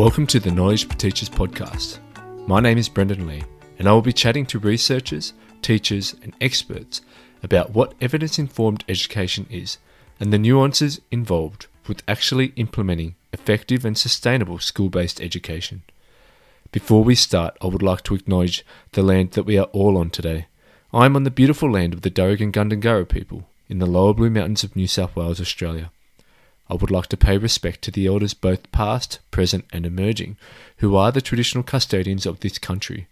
Welcome to the Knowledge for Teachers podcast. My name is Brendan Lee, and I will be chatting to researchers, teachers, and experts about what evidence informed education is and the nuances involved with actually implementing effective and sustainable school based education. Before we start, I would like to acknowledge the land that we are all on today. I am on the beautiful land of the Darug Gundungurra people in the lower Blue Mountains of New South Wales, Australia. I would like to pay respect to the elders both past, present, and emerging, who are the traditional custodians of this country.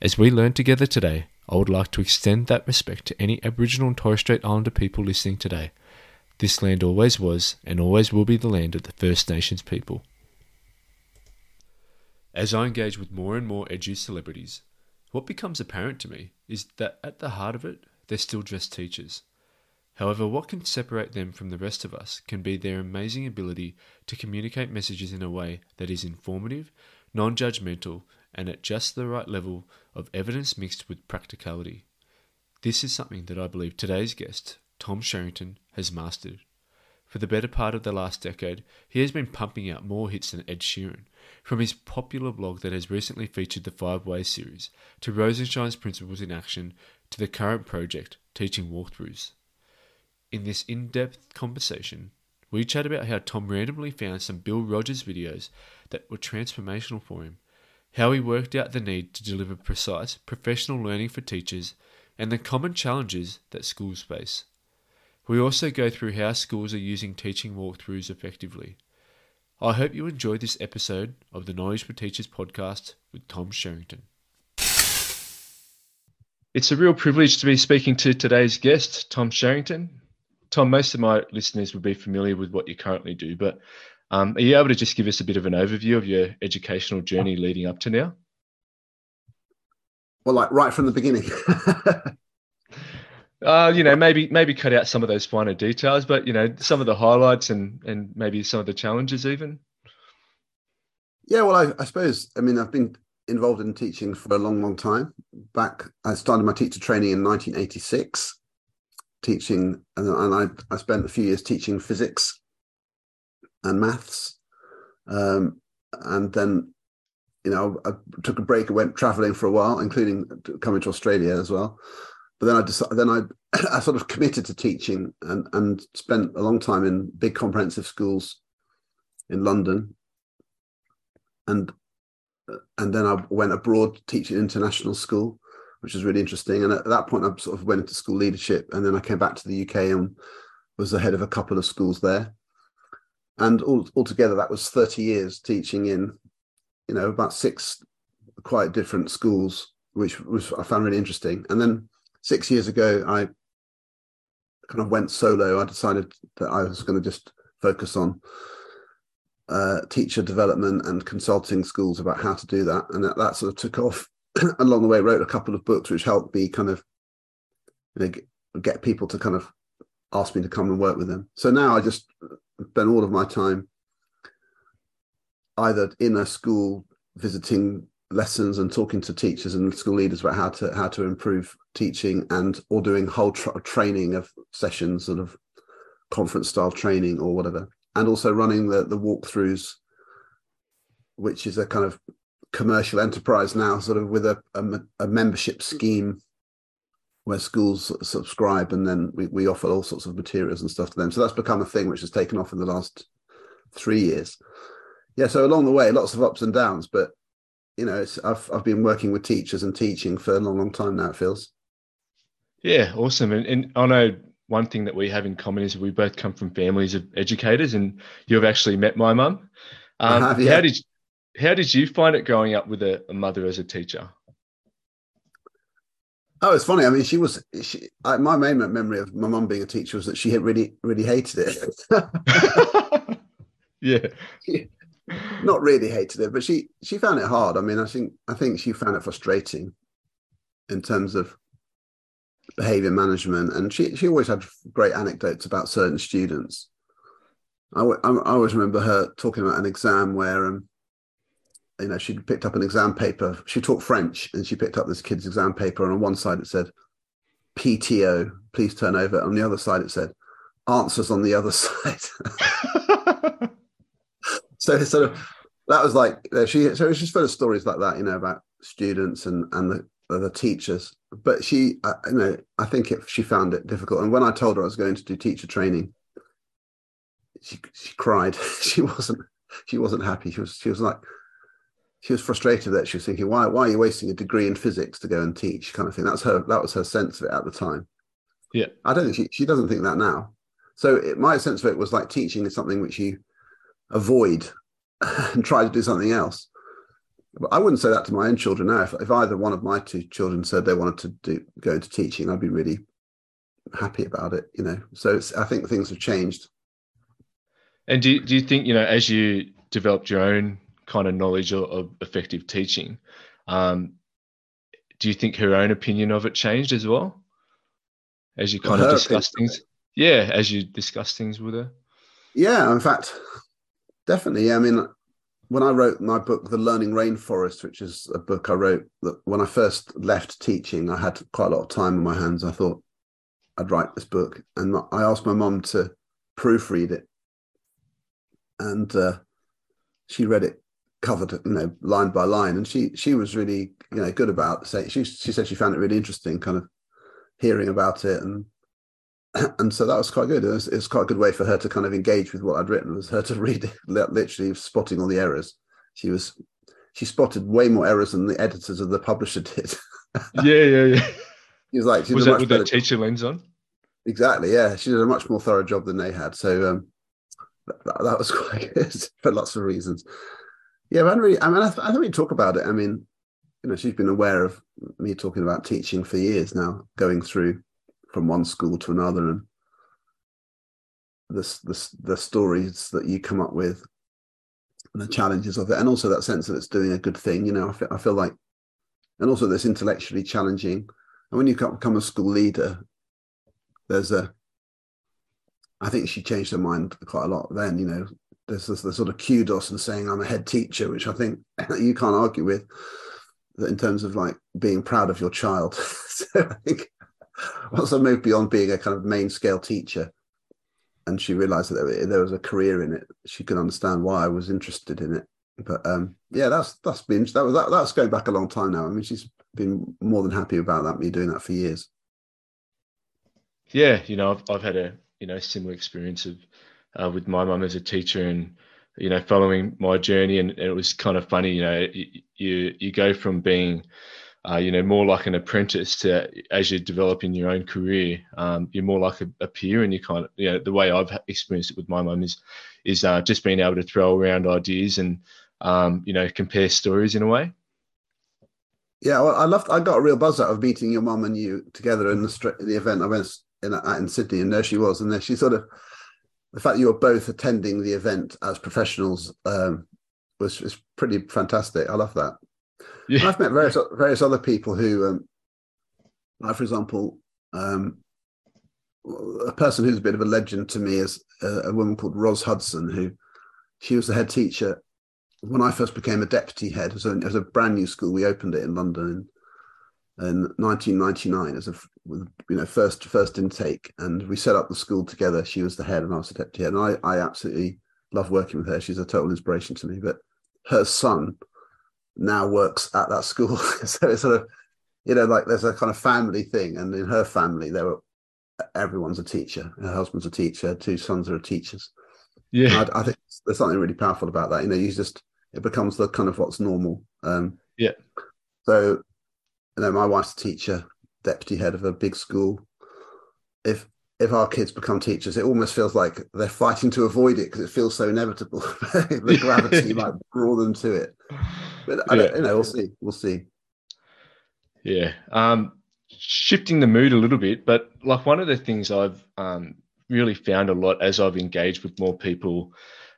As we learn together today, I would like to extend that respect to any Aboriginal and Torres Strait Islander people listening today. This land always was and always will be the land of the First Nations people. As I engage with more and more edu celebrities, what becomes apparent to me is that at the heart of it, they're still just teachers. However, what can separate them from the rest of us can be their amazing ability to communicate messages in a way that is informative, non judgmental, and at just the right level of evidence mixed with practicality. This is something that I believe today's guest, Tom Sherrington, has mastered. For the better part of the last decade, he has been pumping out more hits than Ed Sheeran, from his popular blog that has recently featured the Five Ways series, to Rosenshine's Principles in Action, to the current project, Teaching Walkthrus. In this in depth conversation, we chat about how Tom randomly found some Bill Rogers videos that were transformational for him, how he worked out the need to deliver precise professional learning for teachers, and the common challenges that schools face. We also go through how schools are using teaching Walkthrus effectively. I hope you enjoyed this episode of the Knowledge for Teachers podcast with Tom Sherrington. It's a real privilege to be speaking to today's guest, Tom Sherrington. Tom, most of my listeners would be familiar with what you currently do, but um, are you able to just give us a bit of an overview of your educational journey leading up to now? Well, like right from the beginning. uh, you know, maybe maybe cut out some of those finer details, but you know, some of the highlights and and maybe some of the challenges even. Yeah, well, I, I suppose I mean I've been involved in teaching for a long, long time. Back, I started my teacher training in 1986 teaching, and, and I, I spent a few years teaching physics and maths. Um, and then, you know, I took a break and went traveling for a while, including coming to Australia as well. But then I decided, then I, I sort of committed to teaching and, and spent a long time in big comprehensive schools in London. And and then I went abroad teaching international school which was really interesting. And at that point, I sort of went into school leadership, and then I came back to the UK and was the head of a couple of schools there. And all altogether, that was 30 years teaching in, you know, about six quite different schools, which was I found really interesting. And then six years ago, I kind of went solo. I decided that I was going to just focus on uh, teacher development and consulting schools about how to do that, and that, that sort of took off. along the way wrote a couple of books which helped me kind of you know, get, people to kind of ask me to come and work with them. So now I just spend all of my time either in a school visiting lessons and talking to teachers and school leaders about how to how to improve teaching and or doing whole tra- training of sessions sort of conference style training or whatever and also running the the Walkthrus which is a kind of commercial enterprise now, sort of with a, a, a membership scheme where schools subscribe and then we, we offer all sorts of materials and stuff to them. So that's become a thing which has taken off in the last three years. Yeah, so along the way, lots of ups and downs, but you know, it's I've I've been working with teachers and teaching for a long, long time now. It feels. Yeah, awesome. And, and I know one thing that we have in common is we both come from families of educators, and you've actually met my mum. Um, have, yeah. How did how did you find it growing up with a, a mother as a teacher? Oh, it's funny. I mean, she was. She, I, my main memory of my mum being a teacher was that she had really, really hated it. yeah. She, not really hated it, but she she found it hard. I mean, I think I think she found it frustrating in terms of behavior management, and she she always had great anecdotes about certain students. I, I, I always remember her talking about an exam where um, you know, she'd picked up an exam paper. She taught French and she picked up this kid's exam paper. And on one side it said, PTO, please turn over. On the other side it said, answers on the other side. so sort of that was like she. So she's full of stories like that, you know, about students and and the the teachers. But she, you know, I think it, she found it difficult. And when I told her I was going to do teacher training, she she cried. she wasn't she wasn't happy. She was she was like she was frustrated that she was thinking, why why are you wasting a degree in physics to go and teach? Kind of thing. That's her that was her sense of it at the time. Yeah, I don't think she she doesn't think that now. So it, my sense of it was like teaching is something which you avoid and try to do something else. But I wouldn't say that to my own children now. If, if either one of my two children said they wanted to do go into teaching, I'd be really happy about it. You know, so I think things have changed. And do do you think you know as you developed your own kind of knowledge of, of effective teaching, um, do you think her own opinion of it changed as well? As you kind well, of discuss things, yeah, as you discuss things with her. Yeah, in fact, definitely. I mean, when I wrote my book, The Learning Rainforest, which is a book I wrote that when I first left teaching, I had quite a lot of time on my hands. I thought I'd write this book, and I asked my mum to proofread it, and uh, she read it covered, you know, line by line, and she she was really you know good about saying she she said she found it really interesting, kind of hearing about it and and so that was quite good. It was, it was, quite a good way for her to kind of engage with what I'd written. It was her to read, literally spotting all the errors. She was she spotted way more errors than the editors of the publisher did. yeah, yeah, yeah. He was like, she was that with that teacher lens on? Exactly. Yeah, she did a much more thorough job than they had. So um, that, that, was quite good for lots of reasons. Yeah, but I, really, I mean, I, I think we talk about it. I mean, you know, she's been aware of me talking about teaching for years now, going through from one school to another and the, the, the stories that you come up with and the challenges of it and also that sense that it's doing a good thing you know I feel, I feel like and also this intellectually challenging and when you become a school leader there's a i think she changed her mind quite a lot then you know there's this the sort of kudos and saying i'm a head teacher which i think you can't argue with that in terms of like being proud of your child so i think once I moved beyond being a kind of main scale teacher, and she realised that there was a career in it, she could understand why I was interested in it. But um, yeah, that's that's been that was that, that's going back a long time now. I mean, she's been more than happy about that me doing that for years. Yeah, you know, I've I've had a you know similar experience of uh, with my mum as a teacher and you know following my journey and, and, it was kind of funny you know you you go from being uh, you know, more like an apprentice to as you're developing your own career, um, you're more like a, a, peer, and you kind of, you know, the way I've experienced it with my mum is, is uh, just being able to throw around ideas and, um, you know, compare stories in a way. Yeah, well, I loved. I got a real buzz out of meeting your mum and you together in the the event I went in in Sydney, and there she was, and there she sort of the fact that you were both attending the event as professionals um, was was pretty fantastic. I love that. Yeah. I've met various various other people who, um, like for example, um, a person who's a bit of a legend to me is a, a, woman called Ros Hudson, who she was the head teacher when I first became a deputy head. It was a, it was a brand new school. We opened it in London in, in 1999 as a you know first first intake, and we set up the school together. She was the head, and I was the deputy head, and I, I absolutely love working with her. She's a total inspiration to me. But her son now works at that school. so it's sort of, you know, like there's a kind of family thing. And in her family, there were everyone's a teacher. Her husband's a teacher. Two sons are teachers. Yeah, I, I, think there's something really powerful about that. You know, you just it becomes the kind of what's normal. Um, yeah. So, you know, my wife's a teacher, deputy head of a big school. If if our kids become teachers, it almost feels like they're fighting to avoid it because it feels so inevitable. the gravity might draw them to it. But I don't, you know, we'll see. We'll see. Yeah. Um, shifting the mood a little bit, but like one of the things I've um, really found a lot as I've engaged with more people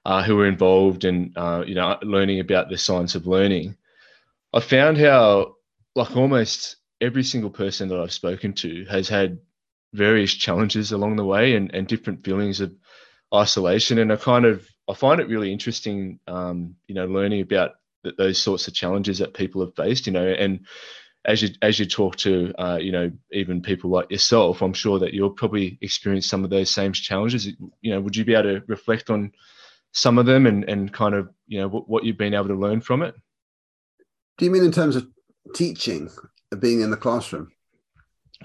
uh, who are involved in, uh, you know, learning about the science of learning, I found how like almost every single person that I've spoken to has had various challenges along the way and, and different feelings of isolation. And I kind of I find it really interesting, um, you know, learning about that those sorts of challenges that people have faced, you know, and as you as you talk to uh, you know even people like yourself, I'm sure that you'll probably experience some of those same challenges. You know, would you be able to reflect on some of them and and kind of you know what you've been able to learn from it? Do you mean in terms of teaching, being in the classroom?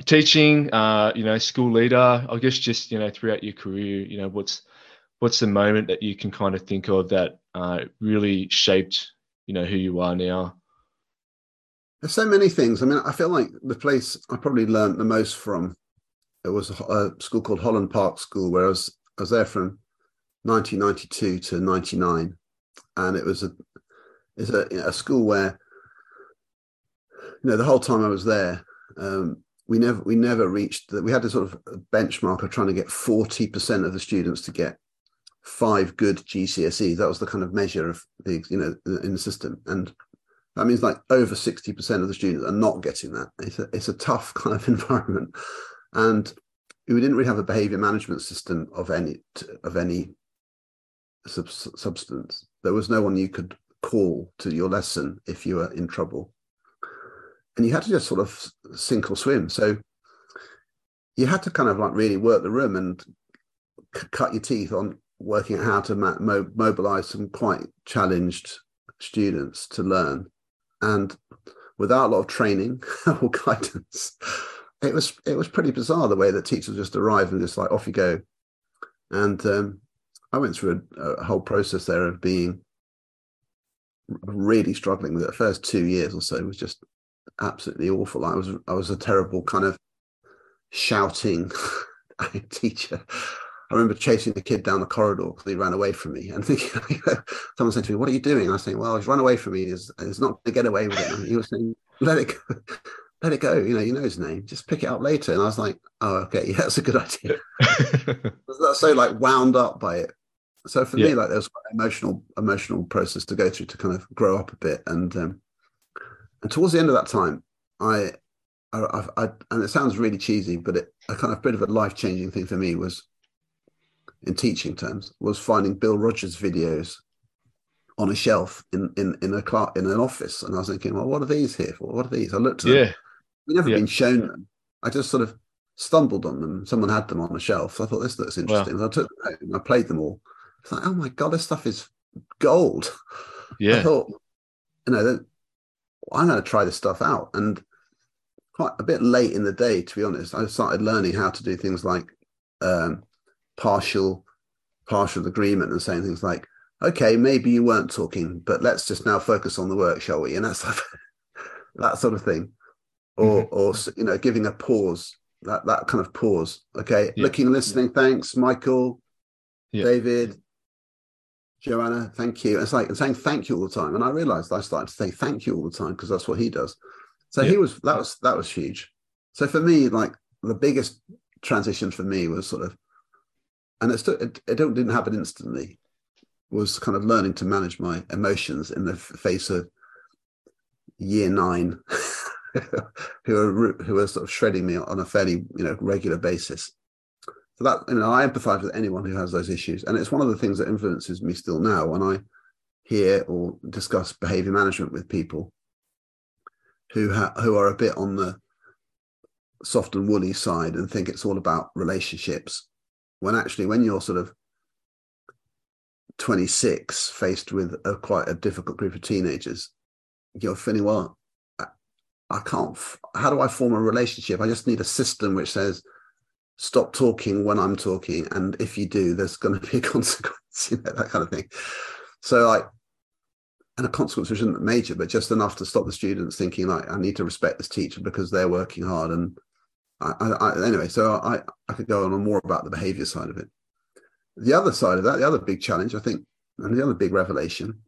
Teaching, uh, you know, school leader. I guess just you know throughout your career, you know, what's what's the moment that you can kind of think of that uh, really shaped you know who you are now? There's so many things. I mean, I feel like the place I probably learned the most from it was a, school called Holland Park School, where I was I was there from 1992 to 99, and it was a is a, a school where you know the whole time I was there, um, we never we never reached that. We had this sort of benchmark of trying to get 40 percent of the students to get five good GCSEs. That was the kind of measure of the you know in the system, and that means like over 60% of the students are not getting that. It's a, it's a tough kind of environment. And we didn't really have a behavior management system of any of any sub- substance. There was no one you could call to your lesson if you were in trouble. And you had to just sort of sink or swim. So you had to kind of like really work the room and c- cut your teeth on working out how to mo- mobilize some quite challenged students to learn. And without a lot of training or guidance it was it was pretty bizarre the way that teachers just arrived and just like off you go. And um, i went through a, a, whole process there of being really struggling with it. The first two years or so was just absolutely awful i was i was a terrible kind of shouting teacher I remember chasing the kid down the corridor because he ran away from me and thinking, someone said to me, What are you doing? I was saying, Well, he's run away from me. He's, he's not going to get away with it. And he was saying, Let it go. Let it go. You know, you know his name. Just pick it up later. And I was like, Oh, okay. Yeah, that's a good idea. that's so like wound up by it. So for yeah. me, like there was an emotional, emotional process to go through to kind of grow up a bit. And, um, and towards the end of that time, I, I, I, and it sounds really cheesy, but it, a kind of bit of a life changing thing for me was in teaching terms was finding Bill Rogers videos on a shelf in in in a class in an office, and I was thinking, well, what are these here for? What are these? I looked at yeah. them. We never yeah. been shown them. I just sort of stumbled on them. Someone had them on a shelf. So I thought this looks interesting. Wow. I took them home. I played them all. It's like, oh my god, this stuff is gold. Yeah. I thought, you know, I'm going to try this stuff out. And quite a bit late in the day, to be honest, I started learning how to do things like um, partial partial agreement and saying things like, okay, maybe you weren't talking, but let's just now focus on the work, shall we? And that's that sort of thing. Or mm-hmm. or you know, giving a pause, that that kind of pause. Okay, yeah. looking, listening, yeah. thanks, Michael, yeah. David, Joanna, thank you. it's like saying thank you all the time. And I realized I started to say thank you all the time because that's what he does. So he was that was that was huge. So for me, like the biggest transition for me was sort of and it, still, it, it didn't happen instantly was kind of learning to manage my emotions in the face of year nine who are who are sort of shredding me on a fairly you know regular basis so that you know i empathize with anyone who has those issues. And it's one of the things that influences me still now when i hear or discuss behavior management with people who ha- who are a bit on the soft and woolly side and think it's all about relationships. When actually when you're sort of 26 faced with a quite a difficult group of teenagers you're feeling well I, I can't how do i form a relationship? I just need a system which says stop talking when i'm talking and if you do there's going to be a consequence you know that kind of thing so like and a consequence which isn't major but just enough to stop the students thinking like i need to respect this teacher because they're working hard and I, I, anyway, so I, I could go on more about the behavior side of it. The other side of that, the other big challenge, I think, and the other big revelation,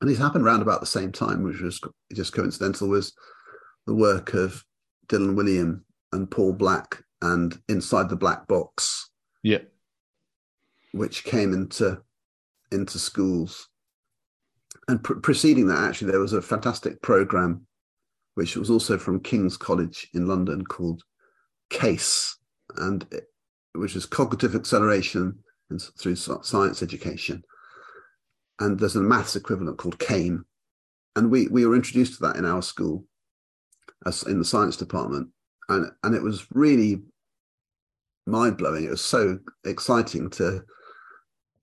and this happened around about the same time, which was just coincidental, was the work of Dylan Wiliam and Paul Black and Inside the Black Box. Yeah. Which came into into schools. And pr- preceding that, actually, there was a fantastic program, which was also from King's College in London called CASE, and it, which is cognitive acceleration and through science education. And there's a maths equivalent called CAME. And we, we were introduced to that in our school as in the science department. And, and it was really mind blowing. It was so exciting to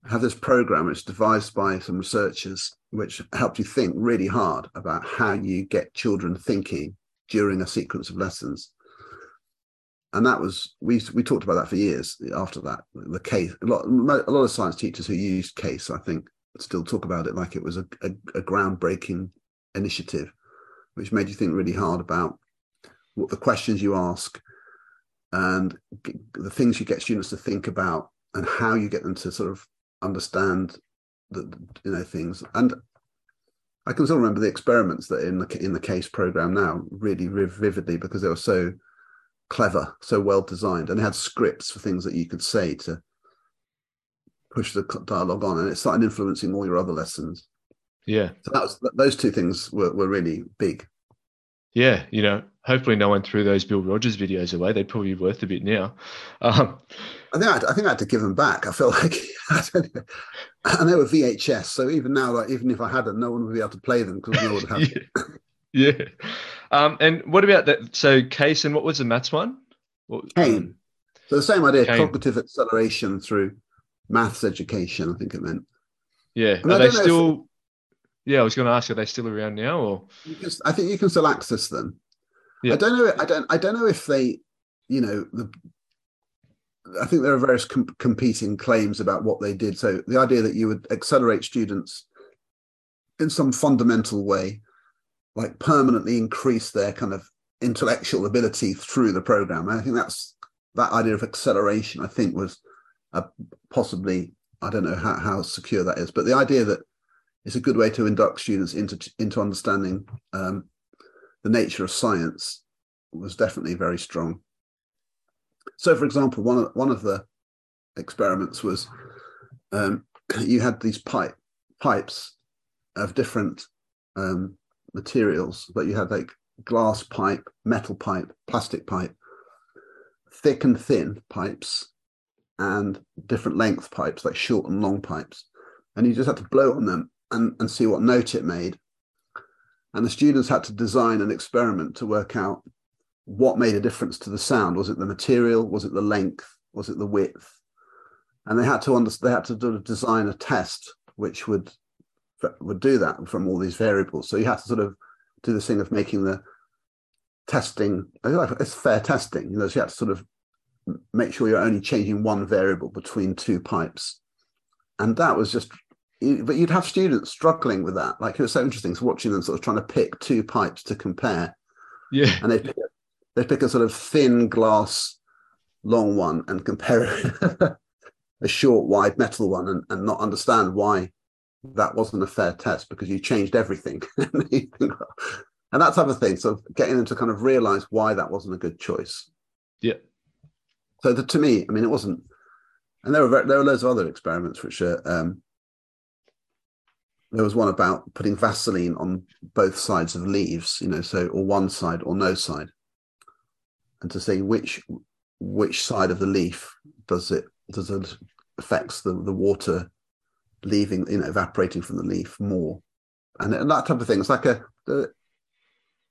have this program which devised by some researchers, which helped you think really hard about how you get children thinking during a sequence of lessons. And that was we we talked about that for years. After that, the case a lot a lot of science teachers who used case, I think, still talk about it like it was a, a, a groundbreaking initiative, which made you think really hard about what the questions you ask and the things you get students to think about and how you get them to sort of understand the you know things and I can still remember the experiments that in the in the case program now really vividly because they were so clever, so well designed, and they had scripts for things that you could say to push the dialogue on, and it started influencing all your other lessons. Yeah, so that was those two things were were really big. Yeah, you know, hopefully no one threw those Bill Rogers videos away. They'd probably be worth a bit now. Um, I think I, had, I think I had to give them back. I feel like and they were VHS, so even now, like even if I had them, no one would be able to play them because no one would have. yeah. yeah. Um, and what about that? So case and what was the maths one? What, CAME. Um, so the same idea, CAME. cognitive acceleration through maths education. I think it meant. Yeah. Mean, Are they still? Yeah, I was going to ask, are they still around now, or? Can, I think you can still access them. Yeah. I don't know. I don't. I don't know if they, you know, the. I think there are various com- competing claims about what they did. So the idea that you would accelerate students in some fundamental way, like permanently increase their kind of intellectual ability through the program. I think that's that idea of acceleration. I think was a, possibly I don't know how, how secure that is, but the idea that it's a good way to induct students into into understanding um, the nature of science was definitely very strong. So, for example, one of one of the experiments was um, you had these pipe pipes of different um, materials, but you had like glass pipe, metal pipe, plastic pipe, thick and thin pipes, and different length pipes, like short and long pipes. And you just had to blow on them and, and see what note it made. And the students had to design an experiment to work out what made a difference to the sound. Was it the material? Was it the length? Was it the width? And they had to understand, they had to sort of design a test which would would do that from all these variables. So you have to sort of do this thing of making the testing it's fair testing. You know, so you have to sort of make sure you're only changing one variable between two pipes, and that was just. But you'd have students struggling with that. Like it was so interesting so watching them sort of trying to pick two pipes to compare. Yeah, and they pick, they pick a sort of thin glass, long one and compare it a short, wide metal one, and, and not understand why that wasn't a fair test because you changed everything. and that type of thing. So getting them to kind of realize why that wasn't a good choice. Yeah. So the, to me, I mean, it wasn't, and there were there were loads of other experiments which are. Um, there was one about putting Vaseline on both sides of leaves, you know, so or one side or no side, and to say which which side of the leaf does it does it affects the the water leaving, you know, evaporating from the leaf more, and, and that type of thing. It's like a the,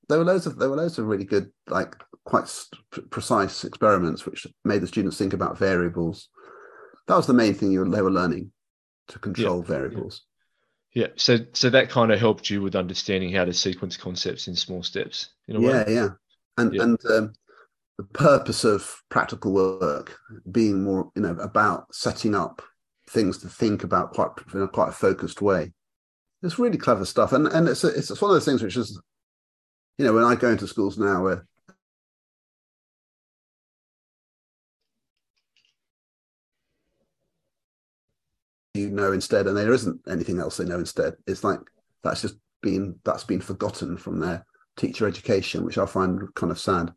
there were loads of there were loads of really good, like quite precise experiments which made the students think about variables. That was the main thing you, they were learning to control yeah, variables. Yeah. Yeah. So so that kind of helped you with understanding how to sequence concepts in small steps. In yeah, yeah, and yeah. and um, the purpose of practical work being more, you know, about setting up things to think about quite in a quite a focused way. It's really clever stuff, and and it's a, it's one of those things which is, you know, when I go into schools now where know instead, and there isn't anything else they know instead. It's like that's just been that's been forgotten from their teacher education, which I find kind of sad.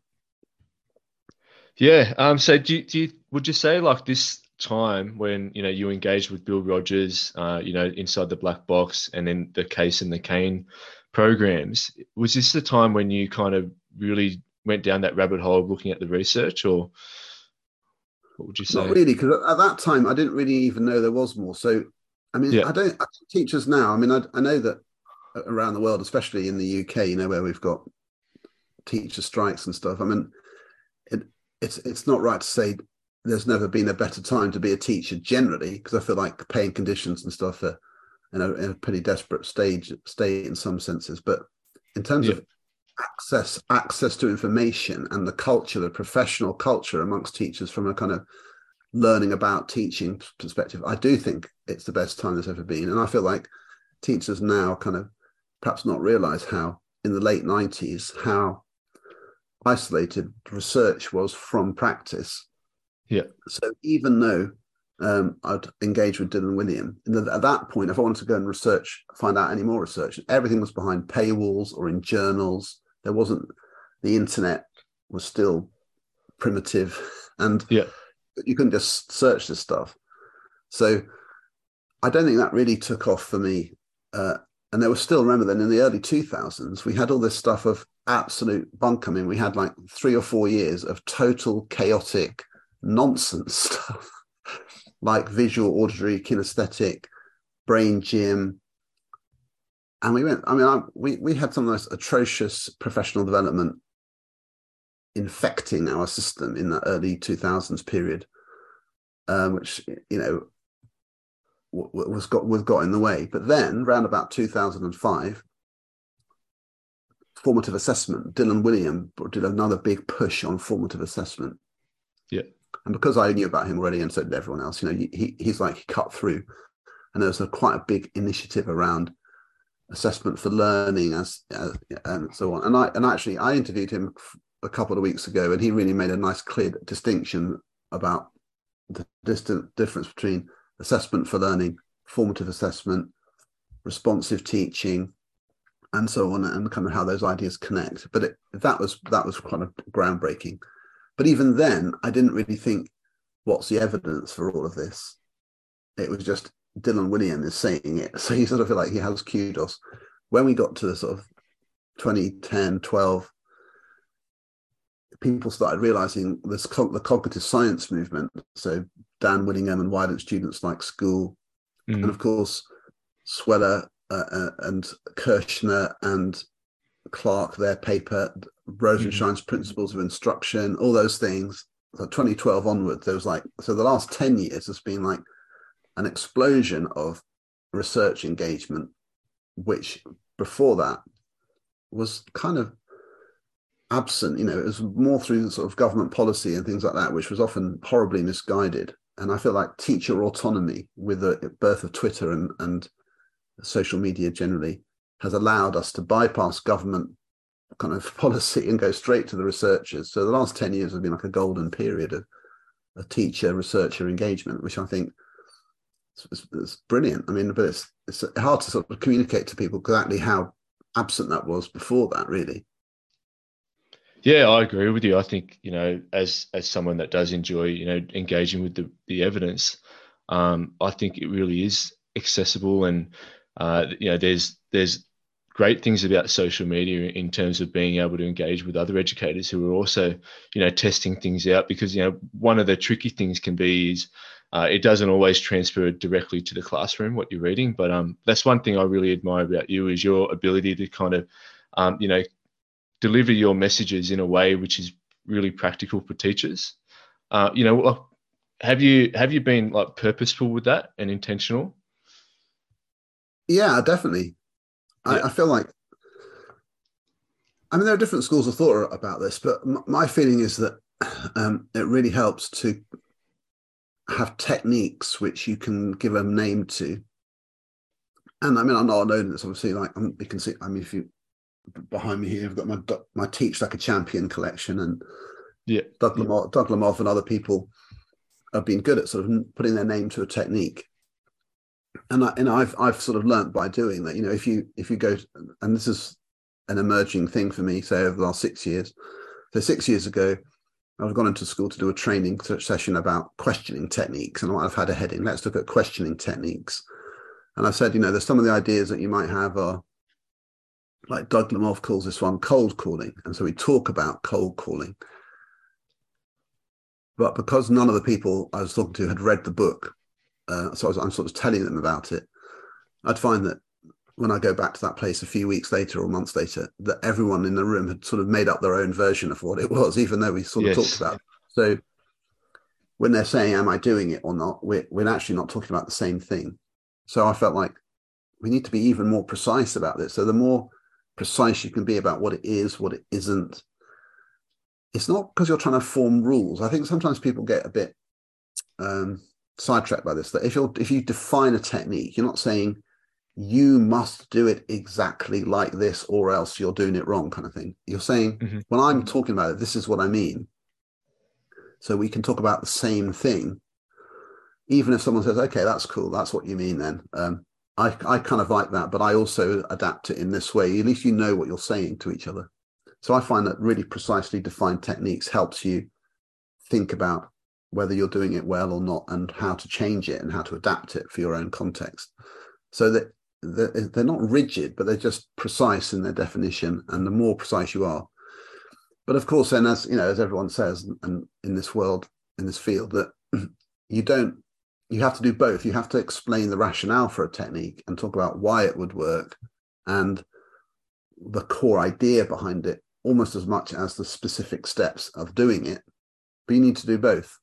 Yeah. Um. So do you, do you would you say like this time when you know you engaged with Bill Rogers, uh, you know, inside the black box, and then the case and the CAME programs. Was this the time when you kind of really went down that rabbit hole of looking at the research, or what would you say? Not really, because at that time I didn't really even know there was more. So, I mean, yeah. I don't I teachers now. I mean, I, I know that around the world, especially in the UK, you know, where we've got teacher strikes and stuff. I mean, it, it's it's not right to say there's never been a better time to be a teacher generally because I feel like paying conditions and stuff are in a, in a pretty desperate stage state in some senses. But in terms yeah. of access access to information and the culture, the professional culture amongst teachers from a kind of learning about teaching perspective, I do think it's the best time there's ever been. And I feel like teachers now kind of perhaps not realize how in the late 90s how isolated research was from practice. Yeah. So even though um, I'd engage with Dylan Wiliam, the, at that point, if I wanted to go and research, find out any more research, everything was behind paywalls or in journals. There wasn't the internet was still primitive, and yeah, you couldn't just search this stuff. So I don't think that really took off for me. Uh, and there was still remember then in the early 2000s we had all this stuff of absolute bunk. I mean, we had like three or four years of total chaotic nonsense stuff, like visual, auditory, kinesthetic, brain gym. And we went, I mean, I, we, we had some of the most atrocious professional development infecting our system in the early 2000s period, um, which, you know, was got was got in the way. But then, around about 2005, formative assessment. Dylan Wiliam did another big push on formative assessment. Yeah. And because I knew about him already, and so did everyone else, you know, he, he's like he cut through, and there was a quite a big initiative around assessment for learning as, as and so on. And I and actually I interviewed him a couple of weeks ago, and he really made a nice clear distinction about the distant difference between assessment for learning, formative assessment, responsive teaching, and so on, and kind of how those ideas connect. But it, that was that was kind of groundbreaking. But even then, I didn't really think, what's the evidence for all of this? It was just Dylan Wiliam is saying it, so you sort of feel like he has kudos. When we got to the sort of 2010, 12, people started realizing this the cognitive science movement. So Dan Willingham and why don't students like school, mm. and of course Sweller uh, uh, and Kirschner and Clark, their paper Rosenshine's mm. Principles of Instruction, all those things. So 2012 onwards, there was like so the last 10 years has been like an explosion of research engagement, which before that was kind of absent. You know, it was more through sort of government policy and things like that, which was often horribly misguided. And I feel like teacher autonomy with the birth of Twitter and, and social media generally has allowed us to bypass government kind of policy and go straight to the researchers. So the last 10 years have been like a golden period of a teacher researcher engagement, which I think is, is brilliant. I mean, but it's, it's hard to sort of communicate to people exactly how absent that was before that, really. Yeah, I agree with you. I think you know, as as someone that does enjoy you know engaging with the the evidence, um, I think it really is accessible, and uh, you know, there's there's great things about social media in terms of being able to engage with other educators who are also you know testing things out because you know one of the tricky things can be is uh, it doesn't always transfer directly to the classroom what you're reading but um, that's one thing i really admire about you is your ability to kind of um, you know deliver your messages in a way which is really practical for teachers. Uh, you know, have you have you been like purposeful with that and intentional? Yeah, definitely. Yeah. I, I, feel like. I mean, there are different schools of thought about this, but m- my feeling is that um, it really helps to have techniques which you can give a name to. And I mean, I'm not alone in this. Obviously, like you can see. I mean, if you behind me here. I've got my my Teach Like a Champion collection, and yeah, Doug Lemov, Doug Lemov and other people have been good at sort of putting their name to a technique. And I, and I've I've sort of learnt by doing that. You know, if you if you go, to, and this is an emerging thing for me, say over the last six years. So six years ago, I've gone into school to do a training session about questioning techniques, and I've had a heading. Let's look at questioning techniques. And I said, you know, there's some of the ideas that you might have are like Doug Lemov calls this one cold calling. And so we talk about cold calling. But because none of the people I was talking to had read the book, uh, so I was, I'm sort of telling them about it, I'd find that when I go back to that place a few weeks later or months later, that everyone in the room had sort of made up their own version of what it was, even though we sort of yes. talked about it. So when they're saying, Am I doing it or not? We're, we're actually not talking about the same thing. So I felt like we need to be even more precise about this. So the more precise you can be about what it is, what it isn't, it's not because you're trying to form rules. I think sometimes people get a bit um, sidetracked by this. That if you if you define a technique, you're not saying you must do it exactly like this or else you're doing it wrong, kind of thing. You're saying mm-hmm. when I'm talking about it, this is what I mean. So we can talk about the same thing, even if someone says, "Okay, that's cool. That's what you mean." Then um, I I kind of like that, but I also adapt it in this way. At least you know what you're saying to each other. So I find that really precisely defined techniques helps you think about whether you're doing it well or not and how to change it and how to adapt it for your own context. So that they're not rigid, but they're just precise in their definition. And the more precise you are, but of course, then as you know, as everyone says, and in this world, in this field, that you don't, you have to do both. You have to explain the rationale for a technique and talk about why it would work, and the core idea behind it almost as much as the specific steps of doing it. But you need to do both.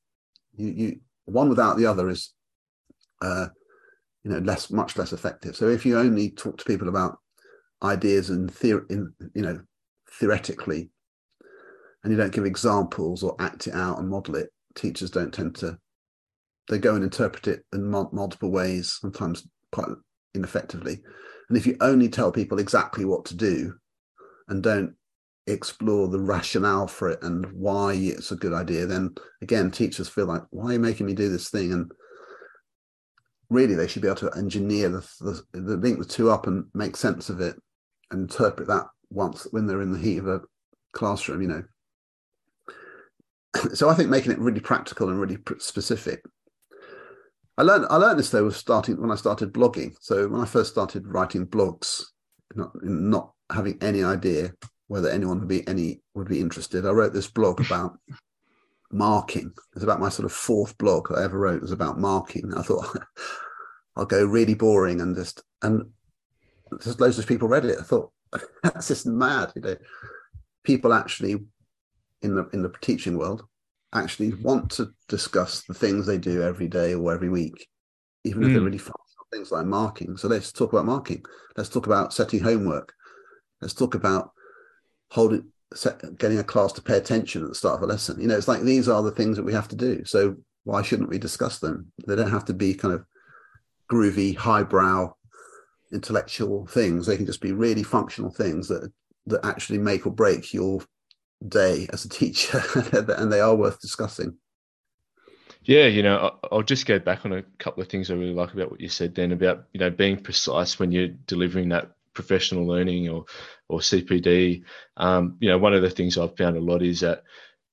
You, you one without the other is, uh, you know, less much less effective. So if you only talk to people about ideas and theory, in you know, theoretically, and you don't give examples or act it out and model it, teachers don't tend to. They go and interpret it in multiple ways, sometimes quite ineffectively. And if you only tell people exactly what to do and don't explore the rationale for it and why it's a good idea, then again, teachers feel like, why are you making me do this thing? And really, they should be able to engineer the, the, the link the two up and make sense of it and interpret that once when they're in the heat of a classroom, you know. So I think making it really practical and really specific. I learned I learned this though was starting when I started blogging. So when I first started writing blogs, not not having any idea whether anyone would be any would be interested. I wrote this blog about marking. It's about my sort of fourth blog I ever wrote. It was about marking. I thought I'll go really boring and just and just loads of people read it. I thought that's just mad. You know, people actually in the in the teaching world actually want to discuss the things they do every day or every week, even if they're hmm. really fast things like marking. So let's talk about marking. Let's talk about setting homework. Let's talk about holding set, getting a class to pay attention at the start of a lesson you know it's like these are the things that we have to do so why shouldn't we discuss them they don't have to be kind of groovy highbrow intellectual things they can just be really functional things that that actually make or break your day as a teacher and they are worth discussing. Yeah, you know, I'll just go back on a couple of things I really like about what you said then about, you know, being precise when you're delivering that professional learning or or CPD, um, you know, one of the things I've found a lot is that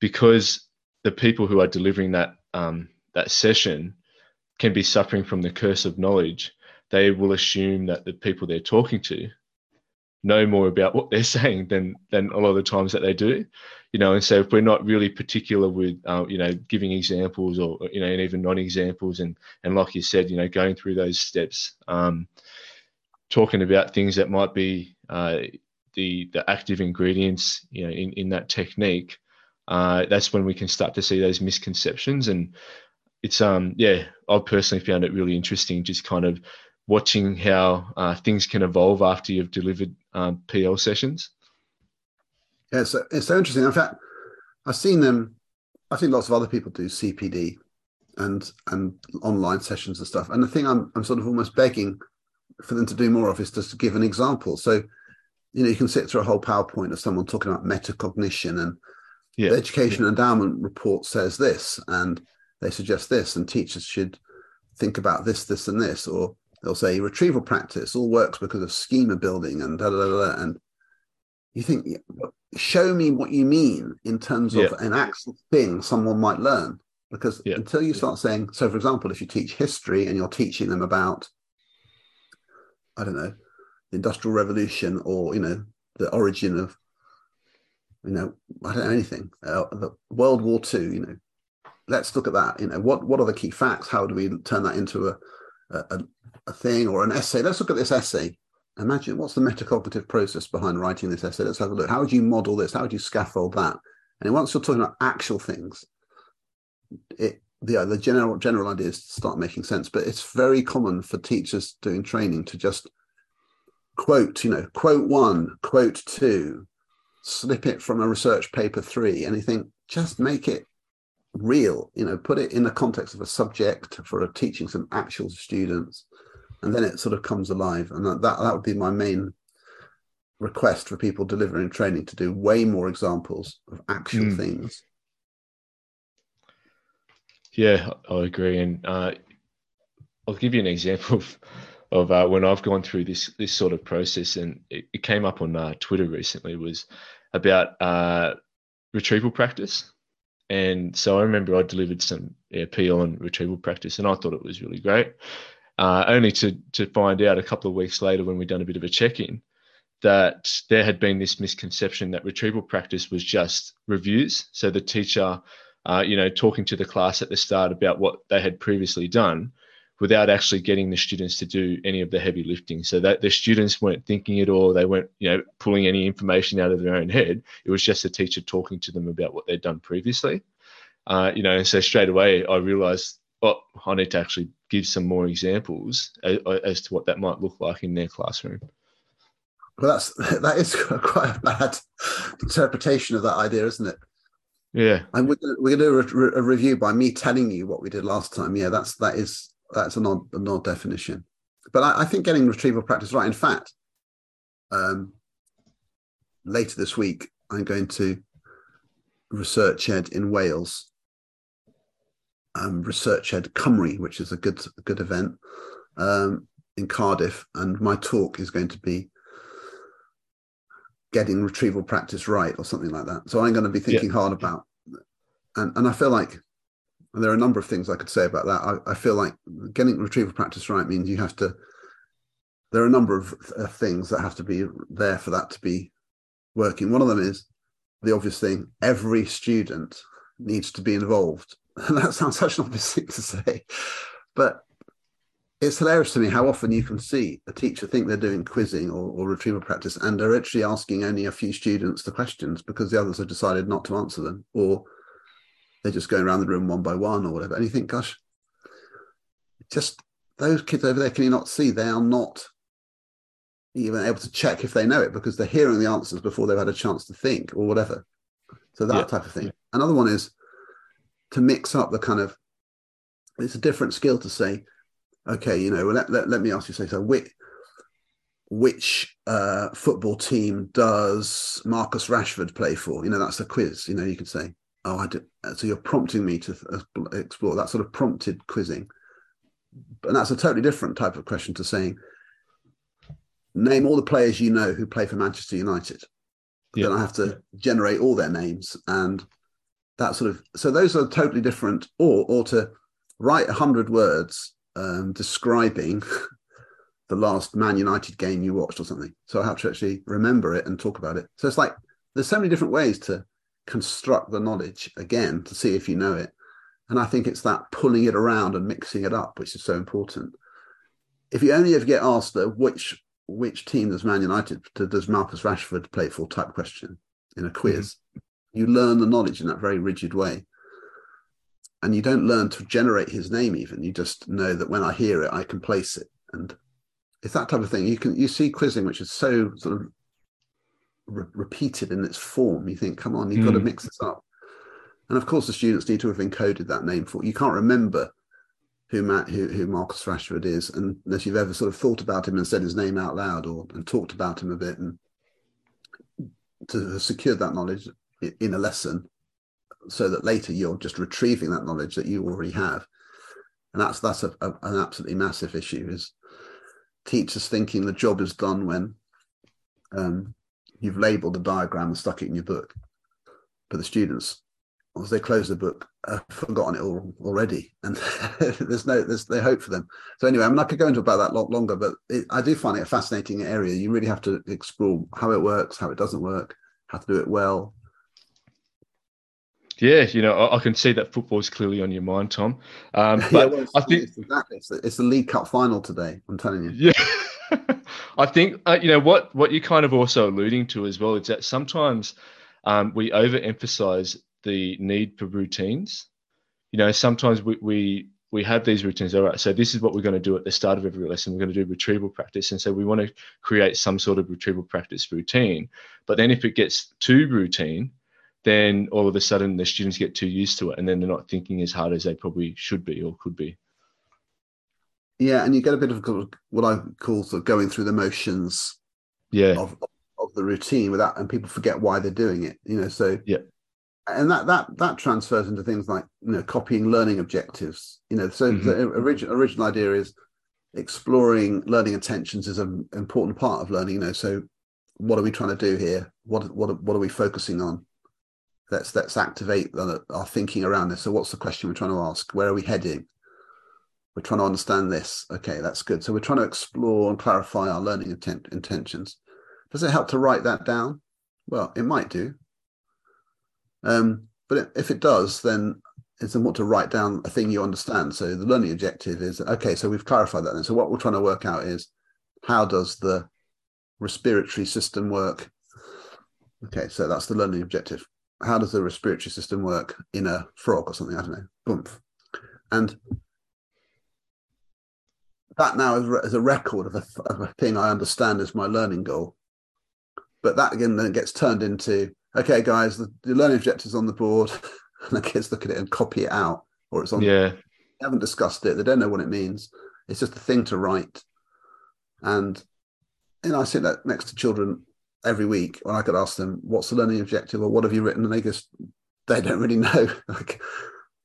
because the people who are delivering that um, that session can be suffering from the curse of knowledge, they will assume that the people they're talking to know more about what they're saying than than a lot of the times that they do you know and so if we're not really particular with uh, you know giving examples or you know and even non-examples and and like you said you know going through those steps um, talking about things that might be uh, the the active ingredients you know in, in that technique uh, that's when we can start to see those misconceptions. And it's um yeah i've personally found it really interesting just kind of watching how uh, things can evolve after you've delivered um, pl sessions yeah so it's so interesting in fact i've seen them i think lots of other people do cpd and and online sessions and stuff and the thing i'm, I'm sort of almost begging for them to do more of is just to give an example. So, you know, you can sit through a whole PowerPoint of someone talking about metacognition and yeah. the education yeah. endowment report says this and they suggest this, and teachers should think about this, this, and this, or they'll say retrieval practice all works because of schema building and da da da. da. And you think, show me what you mean in terms of yeah. an actual thing someone might learn. Because until you start saying, so for example, if you teach history and you're teaching them about I don't know, the Industrial Revolution or, you know, the origin of, you know, I don't know anything, uh, the World War II, you know, let's look at that. You know, what, what are the key facts? How do we turn that into a, a, a thing or an essay? Let's look at this essay. Imagine what's the metacognitive process behind writing this essay. Let's have a look. How would you model this? How would you scaffold that? And once you're talking about actual things, it the uh, the general general ideas start making sense. But it's very common for teachers doing training to just quote, you know, quote one, quote two, slip it from a research paper three, think just make it real, you know, put it in the context of a subject for a teaching some actual students, and then it sort of comes alive. And that, that, that would be my main request for people delivering training to do way more examples of actual mm. things. Yeah, I agree, and uh, I'll give you an example of, of uh, when I've gone through this this sort of process, and it, it came up on uh, Twitter recently. Was about uh, retrieval practice, and so I remember I delivered some PL on retrieval practice, and I thought it was really great. Uh, only to to find out a couple of weeks later when we'd done a bit of a check in that there had been this misconception that retrieval practice was just reviews. So the teacher, uh, you know, talking to the class at the start about what they had previously done without actually getting the students to do any of the heavy lifting. So that the students weren't thinking at all, they weren't, you know, pulling any information out of their own head. It was just the teacher talking to them about what they'd done previously. Uh, you know, so straight away I realized, oh, I need to actually give some more examples as, as to what that might look like in their classroom. Well, that's that is quite a bad interpretation of that idea, isn't it? Yeah, and we're gonna, we're gonna do a, a, review by me telling you what we did last time. Yeah, that's that is that's an odd an odd definition, but I, I think getting retrieval practice right. In fact, um, later this week, I'm going to researchED in Wales, um, researchED Cymru, which is a good good event um, in Cardiff, and my talk is going to be getting retrieval practice right or something like that. So I'm going to be thinking yeah. hard about, and and I feel like there are a number of things I could say about that. I, I, feel like getting retrieval practice right means you have to. There are a number of uh, things that have to be there for that to be working. One of them is the obvious thing: every student needs to be involved. And that sounds such an obvious thing to say, but it's hilarious to me how often you can see a teacher think they're doing quizzing or, or retrieval practice and they're actually asking only a few students the questions because the others have decided not to answer them or they're just going around the room one by one or whatever. And you think gosh just those kids over there can you not see they are not even able to check if they know it because they're hearing the answers before they've had a chance to think or whatever. So that yeah. type of thing. Another one is to mix up the kind of it's a different skill to say okay, you know, let, let, let me ask you say so. Which, which uh, football team does Marcus Rashford play for? You know, that's a quiz. You know, you could say, oh, I did. So you're prompting me to explore that sort of prompted quizzing. And that's a totally different type of question to saying, name all the players you know who play for Manchester United. Yeah. Then I have to generate all their names and that sort of. So those are totally different. Or or to write a hundred words um, describing the last Man United game you watched or something. So I have to actually remember it and talk about it. So it's like there's so many different ways to construct the knowledge again to see if you know it. And I think it's that pulling it around and mixing it up, which is so important. If you only ever get asked the which which team does Man United does Marcus Rashford play for type question in a quiz, mm-hmm. You learn the knowledge in that very rigid way. And you don't learn to generate his name even. You just know that when i hear it i can place it. And it's that type of thing. You can you see quizzing which is so sort of re- repeated in its form. You think come on you've mm. got to mix this up. And of course the students need to have encoded that name for you can't remember who Matt, who, who Marcus Rashford is, unless you've ever sort of thought about him and said his name out loud or and talked about him a bit, and to secure that knowledge in a lesson, so that later you're just retrieving that knowledge that you already have. And that's that's a, a, an absolutely massive issue is teachers thinking the job is done when um, you've labeled the diagram and stuck it in your book but the students. As they close the book have forgotten it all already. And there's no there's no hope for them. So anyway i mean i could go into about that a lot longer but it, i do find it a fascinating area. You really have to explore how it works how it doesn't work how to do it well yeah, you know, I, I, can see that football is clearly on your mind, Tom. Um, but yeah, well, I think exactly it's the, it's the, League Cup final today. I'm telling you. Yeah, I think uh, you know what what you're kind of also alluding to as well is that sometimes um, we overemphasize the need for routines. you know, sometimes we, we we have these routines. All right, so this is what we're going to do at the start of every lesson. We're going to do retrieval practice, and so we want to create some sort of retrieval practice routine. But then if it gets too routine, then all of a sudden the students get too used to it, and then they're not thinking as hard as they probably should be or could be. Yeah, and you get a bit of what I call sort of going through the motions. Yeah. Of, of the routine without, and people forget why they're doing it. You know, so yeah and that that that transfers into things like you know copying learning objectives you know so mm-hmm. the original original idea is exploring learning intentions is an important part of learning you know so what are we trying to do here what what what are we focusing on let's let's activate our thinking around this so what's the question we're trying to ask where are we heading we're trying to understand this okay that's good so we're trying to explore and clarify our learning intent, intentions does it help to write that down well it might do um, but if it does, then it's important to write down a thing you understand. So the learning objective is okay. So we've clarified that. Then. So what we're trying to work out is how does the respiratory system work? Okay, so that's the learning objective. How does the respiratory system work in a frog or something? I don't know. Boom. And that now is a record of a, of a thing I understand as my learning goal. But that again then gets turned into okay, guys, the, the learning objectives on the board, and the kids look at it and copy it out, or it's on. Yeah. They haven't discussed it. They don't know what it means. It's just a thing to write. And you know, I sit that next to children every week when I could ask them, "What's the learning objective?" or "What have you written?" and they just they don't really know. like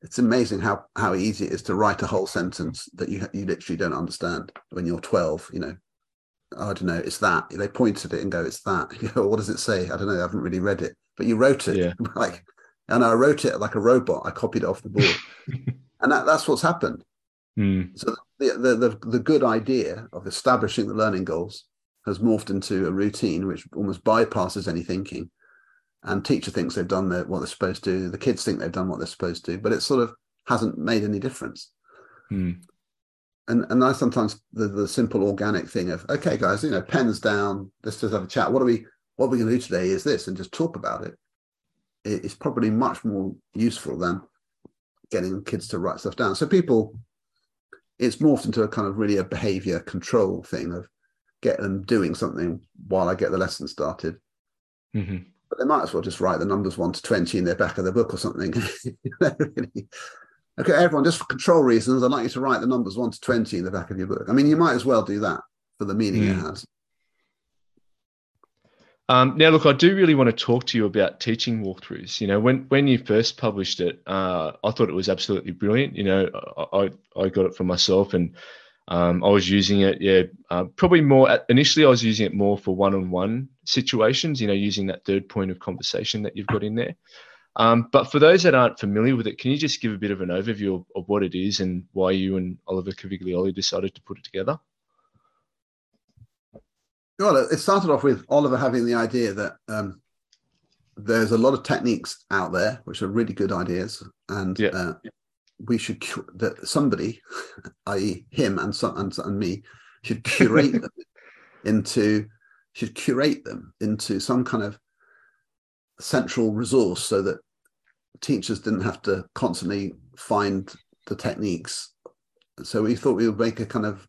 it's amazing how how easy it is to write a whole sentence that you you literally don't understand when you're 12. You know, I don't know, it's that. They point at it and go, it's that. You know, what does it say? I don't know. I haven't really read it, but you wrote it. Yeah. like, and I wrote it like a robot. I copied it off the board, and that, that's what's happened. Mm. So the, the, the the good idea of establishing the learning goals has morphed into a routine which almost bypasses any thinking. And teacher thinks they've done the, what they're supposed to. The kids think they've done what they're supposed to, but it sort of hasn't made any difference. Mm and and I sometimes the, the simple organic thing of okay guys you know pens down let's just have a chat what are we what we're going to do today is this and just talk about it it's probably much more useful than getting kids to write stuff down so people it's morphed into a kind of really a behavior control thing of get them doing something while I get the lesson started mm-hmm. but they might as well just write the numbers 1 to 20 in their back of the book or something really Okay, everyone, just for control reasons, I'd like you to write the numbers 1 to 20 in the back of your book. I mean, you might as well do that for the meaning mm. it has. Um, now, look, I do really want to talk to you about teaching Walkthrus. You know, when when you first published it, uh, I thought it was absolutely brilliant. You know, I I got it for myself, and um, I was using it. Yeah, uh, probably more initially. I was using it more for one-on-one situations. You know, using that third point of conversation that you've got in there. Um, but for those that aren't familiar with it, can you just give a bit of an overview of, of what it is and why you and Oliver Caviglioli decided to put it together? Well, it started off with Oliver having the idea that um, there's a lot of techniques out there which are really good ideas, and yeah. uh, we should that somebody, i.e., him and, some, and and me, should curate them into should curate them into some kind of central resource so that teachers didn't have to constantly find the techniques. So we thought we would make a kind of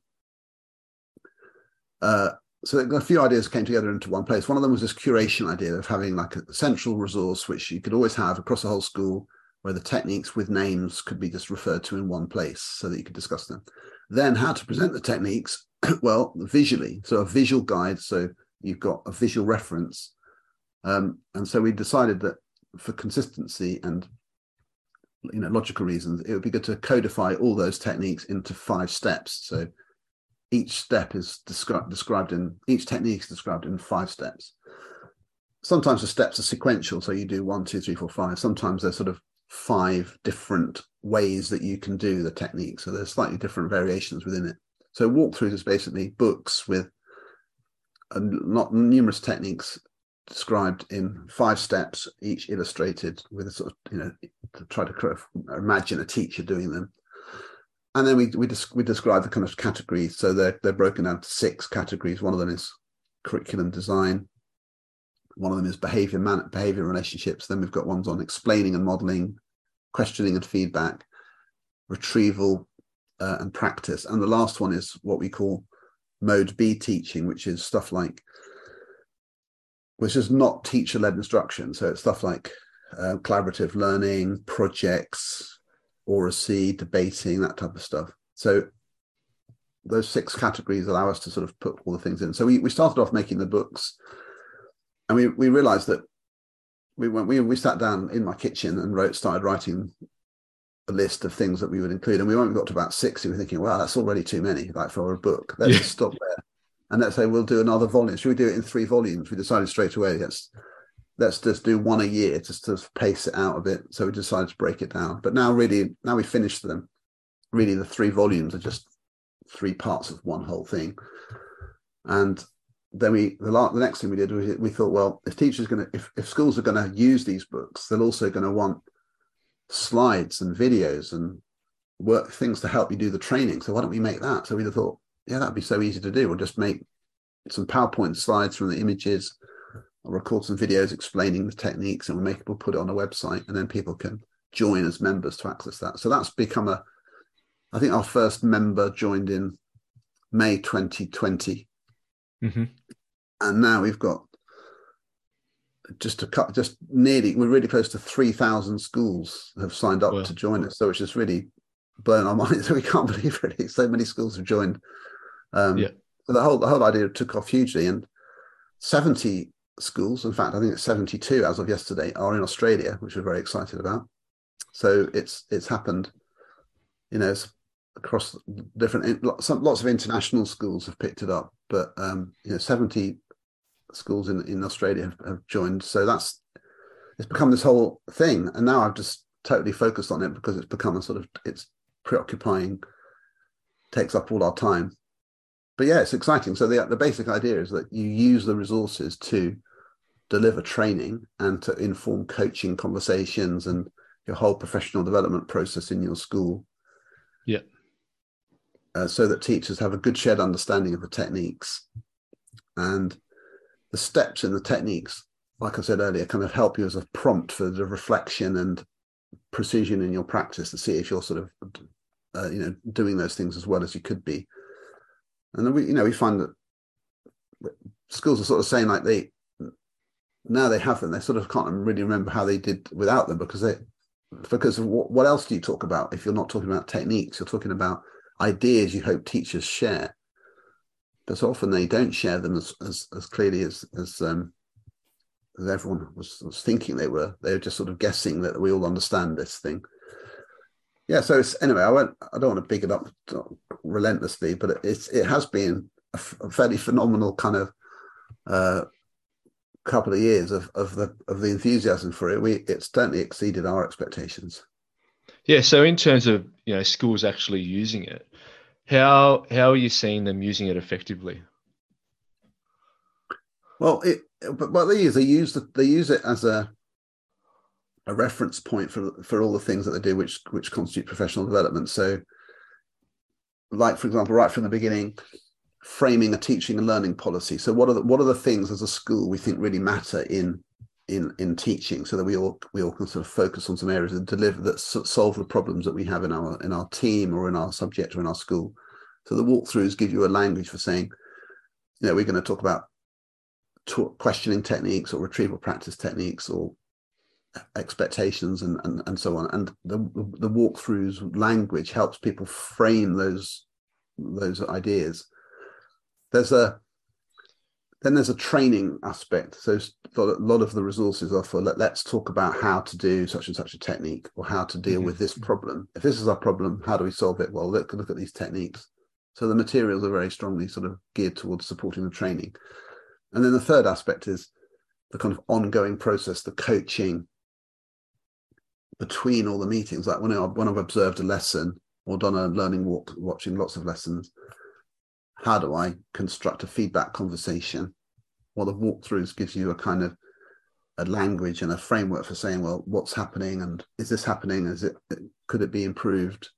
uh, so a few ideas came together into one place. One of them was this curation idea of having like a central resource which you could always have across the whole school, where the techniques with names could be just referred to in one place so that you could discuss them. Then how to present the techniques, well, visually. So a visual guide. So you've got a visual reference. Um, and so we decided that for consistency and you know logical reasons, it would be good to codify all those techniques into five steps. So each step is described described in each technique is described in five steps. Sometimes the steps are sequential, so you do one, two, three, four, five. Sometimes they're sort of five different ways that you can do the technique. So there's slightly different variations within it. So Walkthrus is basically books with a, not numerous techniques described in five steps, each illustrated with a sort of, you know, to try to imagine a teacher doing them. And then we we, des- we describe the kind of categories. So they're they're broken down to six categories. One of them is curriculum design. One of them is behavior man- behavior relationships. Then we've got ones on explaining and modeling, questioning and feedback. retrieval uh, and practice. And the last one is what we call mode B teaching, which is stuff like, which is not teacher led instruction. So it's stuff like uh, collaborative learning, projects, oracy, debating, that type of stuff. So those six categories allow us to sort of put all the things in. So we, we started off making the books and we, we realized that we went, we, we sat down in my kitchen and wrote, started writing a list of things that we would include. And we only got to about 60. We were thinking, wow, that's already too many, like for a book. Let's yeah. stop there. And let's say we'll do another volume. Should we do it in three volumes? We decided straight away, let's let's just do one a year just to pace it out a bit. So we decided to break it down. But now really, now we finished them. Really the three volumes are just three parts of one whole thing. And then we the, the next thing we did was we thought, well, if teachers going to if, if schools are going to use these books, they're also going to want slides and videos and work things to help you do the training. So why don't we make that? So we thought, yeah, that'd be so easy to do. We'll just make some PowerPoint slides from the images, I'll record some videos explaining the techniques, and we'll make we'll put it on a website, and then people can join as members to access that. So that's become a I think our first member joined in May 2020. Mm-hmm. And now we've got just a cut, just nearly, we're really close to 3,000 schools have signed up to join us. So it's just really blown our minds. So we can't believe really so many schools have joined. Um, yeah. So the whole, the whole idea took off hugely. And 70 schools, in fact, I think it's 72 as of yesterday, are in Australia, which we're very excited about. So it's it's happened, you know, across different lots of international schools have picked it up, but um, you know, 70 schools in in Australia have, have, joined. So that's it's become this whole thing, and now I've just totally focused on it because it's become a sort of it's preoccupying, takes up all our time. But yeah, it's exciting. So the the basic idea is that you use the resources to deliver training and to inform coaching conversations and your whole professional development process in your school. Yeah uh, so that teachers have a good shared understanding of the techniques and the steps in the techniques like i said earlier kind of help you as a prompt for the reflection and precision in your practice to see if you're sort of uh, you know doing those things as well as you could be. And then we you know we find that schools are sort of saying like they now they have them they sort of can't really remember how they did without them because they because what, what else do you talk about? If you're not talking about techniques you're talking about ideas you hope teachers share, but often they don't share them as as, as clearly as as, um, as everyone was, was, thinking they were. They were just sort of guessing that we all understand this thing. Yeah. So it's anyway. I won't. I don't want to big it up relentlessly, but it's it has been a, a fairly phenomenal kind of. Uh, couple of years of, of the of the enthusiasm for it we it's certainly exceeded our expectations yeah. So in terms of you know schools actually using it, how how are you seeing them using it effectively? Well, it but what they use they use the, they use it as a a reference point for for all the things that they do, which which constitute professional development. So, like for example, right from the beginning, framing a teaching and learning policy. So, what are the, what are the things as a school we think really matter in in in teaching so that we all we all can sort of focus on some areas and deliver that solve the problems that we have in our in our team or in our subject or in our school. So the Walkthrus give you a language for saying you know we're going to talk about questioning techniques or retrieval practice techniques or expectations and, and and so on. And the the Walkthrus language helps people frame those those ideas. There's a then there's a training aspect. So a lot of the resources are for let, us talk about how to do such and such a technique or how to deal mm-hmm. with this problem. If this is our problem, how do we solve it? Well, look, look at these techniques. So the materials are very strongly sort of geared towards supporting the training. And then the third aspect is the kind of ongoing process, the coaching between all the meetings. Like when, I, when I've observed a lesson or done a learning walk, watching lots of lessons, how do I construct a feedback conversation? Well, the Walkthrus gives you a kind of a language and a framework for saying, well, what's happening and is this happening? Is it could it be improved?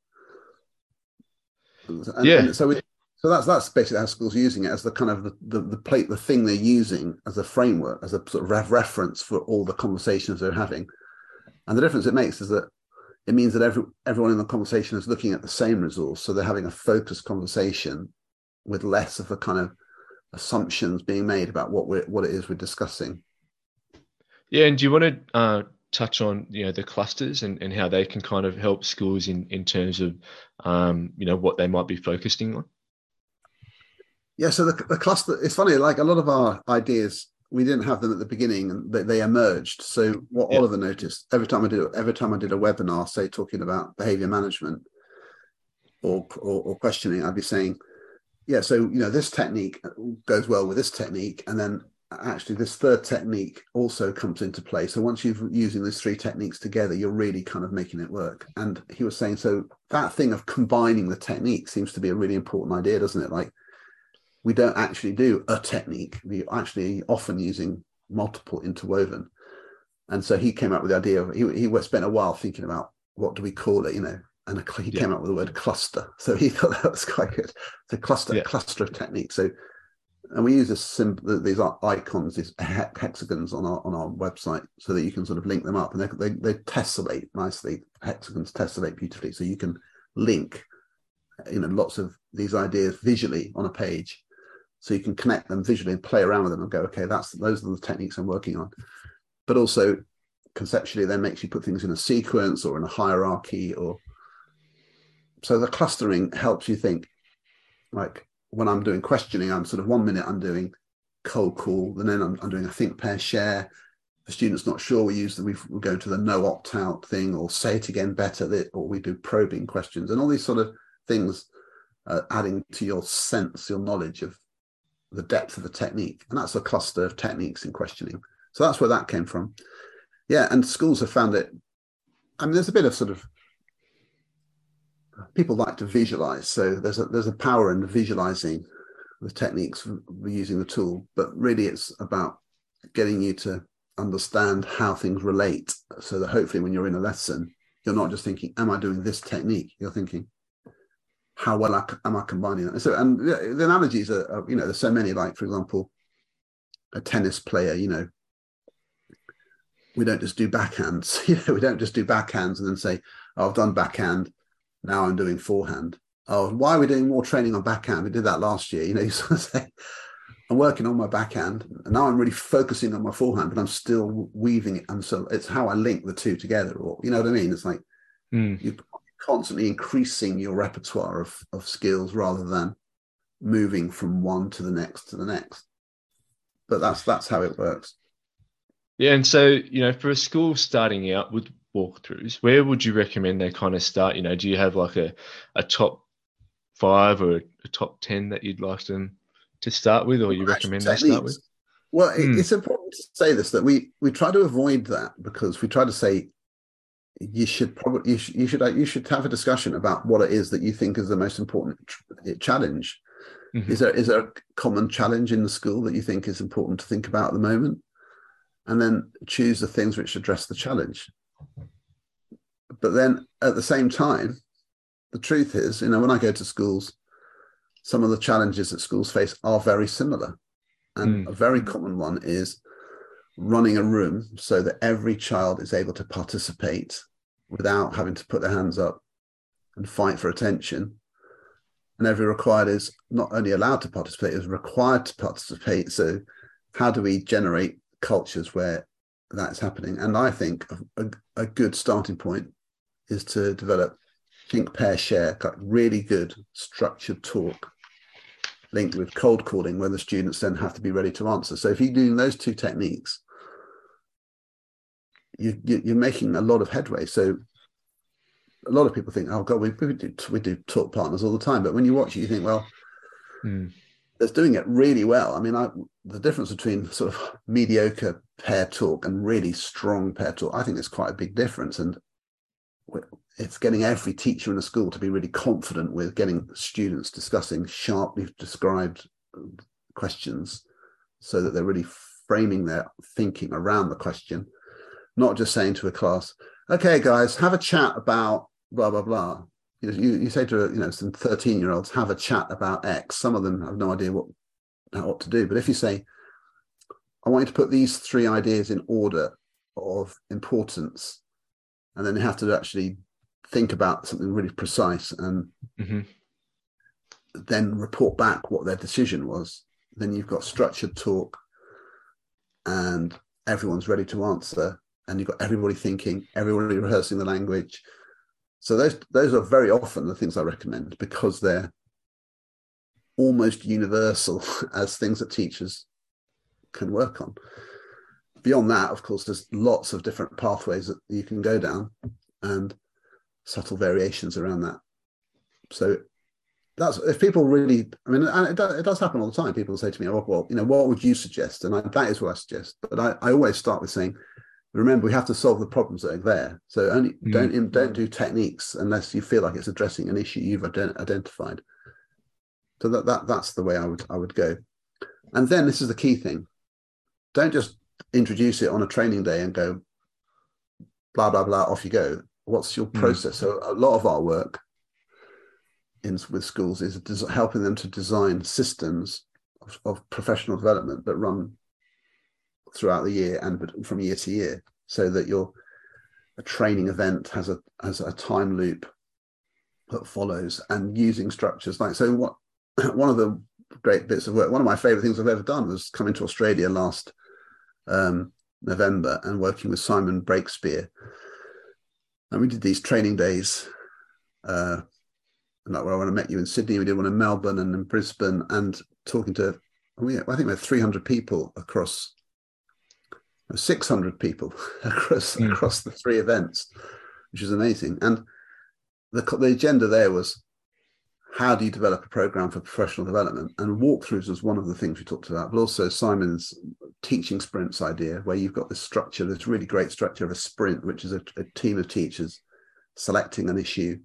And, yeah. And so we, so that's that's basically how schools are using it as the kind of the, the, the plate the thing they're using as a framework as a sort of reference for all the conversations they're having. And the difference it makes is that it means that every, everyone in the conversation is looking at the same resource. So they're having a focused conversation with less of the kind of assumptions being made about what we're what it is we're discussing. Yeah, and do you want to uh, touch on you know the clusters and, and how they can kind of help schools in in terms of um, you know what they might be focusing on? Yeah, so the, the cluster it's funny like a lot of our ideas we didn't have them at the beginning and they, they emerged. So what yeah. Oliver noticed every time I did every time I did a webinar, say talking about behavior management or, or, or questioning, I'd be saying, yeah, so you know this technique uh, goes well with this technique, and then actually this third technique also comes into play. So once you've using these three techniques together, you're really kind of making it work. And he was saying, so that thing of combining the technique seems to be a really important idea, doesn't it? Like we don't actually do a technique. We actually often using multiple interwoven. And so he came up with the idea of he, he spent a while thinking about what do we call it, you know, and a, he yeah. came up with the word cluster. So he thought that was quite good. The cluster, yeah. cluster of techniques. So, and we use this these icons, these hexagons on our on our website, so that you can sort of link them up, and they they, they tessellate nicely. Hexagons tessellate beautifully, so you can link, you know, lots of these ideas visually on a page so you can connect them visually and play around with them and go okay that's those are the techniques i'm working on but also conceptually then makes you put things in a sequence or in a hierarchy or so the clustering helps you think like when i'm doing questioning i'm sort of one minute i'm doing cold call and then i'm, I'm doing a think pair share the student's not sure we use the we go to the no opt out thing or say it again better or we do probing questions and all these sort of things uh, adding to your sense your knowledge of the depth of the technique. And that's a cluster of techniques in questioning. So that's where that came from. Yeah, and schools have found it. I mean, there's a bit of sort of people like to visualize. So there's a there's a power in visualizing the techniques using the tool, but really it's about getting you to understand how things relate. So that hopefully when you're in a lesson, you're not just thinking, Am I doing this technique? You're thinking, how well I, am I combining that? So, and the, the analogies are, are, you know, there's so many. Like, for example, a tennis player. You know, we don't just do backhands. You know, we don't just do backhands and then say, oh, "I've done backhand, now I'm doing forehand." Oh, why are we doing more training on backhand? We did that last year. You know, you sort of say, "I'm working on my backhand, and now I'm really focusing on my forehand, but I'm still weaving it." And so it's how I link the two together. Or you know what I mean? It's like mm. you constantly increasing your repertoire of, of skills rather than moving from one to the next to the next but that's that's how it works yeah and so you know for a school starting out with Walkthrus where would you recommend they kind of start you know do you have like a, a top five or a top 10 that you'd like them to start with or you recommend they start with well hmm. it's important to say this that we we try to avoid that because we try to say you should probably you should, you should you should have a discussion about what it is that you think is the most important challenge. Mm-hmm. Is there is there a common challenge in the school that you think is important to think about at the moment, and then choose the things which address the challenge. But then at the same time, the truth is, you know, when I go to schools, some of the challenges that schools face are very similar, and mm. a very common one is running a room so that every child is able to participate without having to put their hands up and fight for attention. And every required is not only allowed to participate, is required to participate. So, how do we generate cultures where that's happening? And I think a, a good starting point is to develop think, pair, share, like really good structured talk linked with cold calling, where the students then have to be ready to answer. So, if you're doing those two techniques, you, you, are making a lot of headway. So a lot of people think, oh God, we, we do we do talk partners all the time. But when you watch it, you think, well, mm. It's doing it really well. I mean, I, the difference between sort of mediocre pair talk and really strong pair talk, I think there's quite a big difference. And it's getting every teacher in a school to be really confident with getting students discussing sharply described questions so that they're really framing their thinking around the question not just saying to a class, okay, guys, have a chat about blah, blah, blah. You, you, you say to, you know, some 13 year olds, have a chat about X. Some of them have no idea what, what to do. But if you say, I want you to put these three ideas in order of importance, and then they have to actually think about something really precise and Mm-hmm. then report back what their decision was. Then you've got structured talk and everyone's ready to answer. And you've got everybody thinking, everybody rehearsing the language. So those those are very often the things I recommend because they're almost universal as things that teachers can work on. Beyond that, of course, there's lots of different pathways that you can go down and subtle variations around that. So that's if people really, I mean, and it does, it does happen all the time. People say to me, "Oh, well, you know, what would you suggest?" And I, that is what I suggest. But I, I always start with saying, "Remember, we have to solve the problems that are there. So only Mm. don't don't do techniques unless you feel like it's addressing an issue you've ident- identified." So that, that that's the way I would I would go. And then this is the key thing: don't just introduce it on a training day and go, blah blah blah, off you go. What's your Mm. process? So a lot of our work in with schools is des- helping them to design systems of, of professional development that run throughout the year and from year to year, so that your a training event has a has a time loop that follows and using structures like so. What one of the great bits of work, one of my favorite things I've ever done was coming to Australia last um, November and working with Simon Breakspear, and we did these training days. Uh, like where I met you in Sydney, we did one in Melbourne and in Brisbane, and talking to, we, I think we had 300 people across, 600 people across Mm. across the three events, which is amazing. And the the agenda there was, how do you develop a program for professional development? And Walkthrus was one of the things we talked about, but also Simon's teaching sprints idea, where you've got this structure, this really great structure of a sprint, which is a, a team of teachers selecting an issue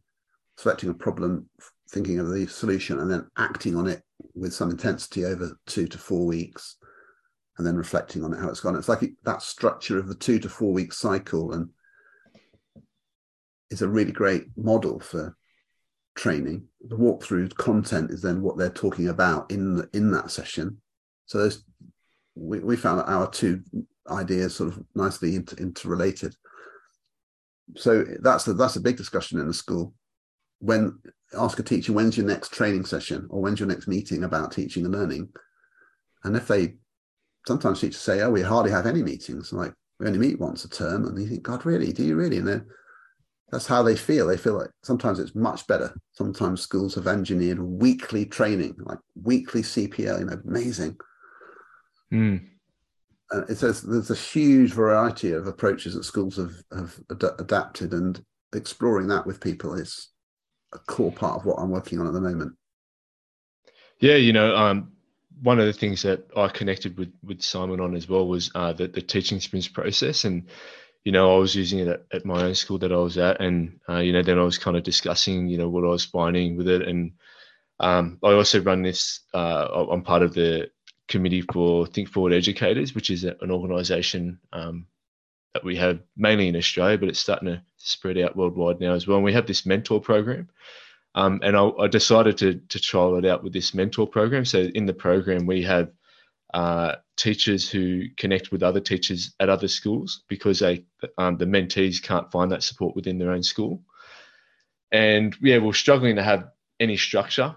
selecting a problem, thinking of the solution, and then acting on it with some intensity over two to four weeks, and then reflecting on it how it's gone. It's like that structure of the two to four week cycle, and is a really great model for training. The Walkthru content is then what they're talking about in the, in that session. So those, we we found that our two ideas sort of nicely inter, interrelated. So that's the, that's a big discussion in the school when ask a teacher when's your next training session or when's your next meeting about teaching and learning and if they sometimes teachers say oh we hardly have any meetings. Like we only meet once a term. And you think god really? Do you really? And then that's how they feel. They feel like sometimes it's much better. Sometimes schools have engineered weekly training like weekly cpl you know amazing. Mm. uh, it says there's a huge variety of approaches that schools have have ad- adapted and exploring that with people is a core part of what I'm working on at the moment. Yeah, you know, um, one of the things that I connected with with Simon on as well was uh, the the teaching sprints process, and you know, I was using it at, at my own school that I was at, and uh, you know, then I was kind of discussing, you know, what I was finding with it, and um, I also run this. Uh, I'm part of the committee for Think Forward Educators, which is an organisation um, that we have mainly in Australia, but it's starting to spread out worldwide now as well. And we have this mentor program. Um, and I, I, decided to, to trial it out with this mentor program. So in the program, we have uh, teachers who connect with other teachers at other schools because they, um, the mentees can't find that support within their own school. And yeah, we're struggling to have any structure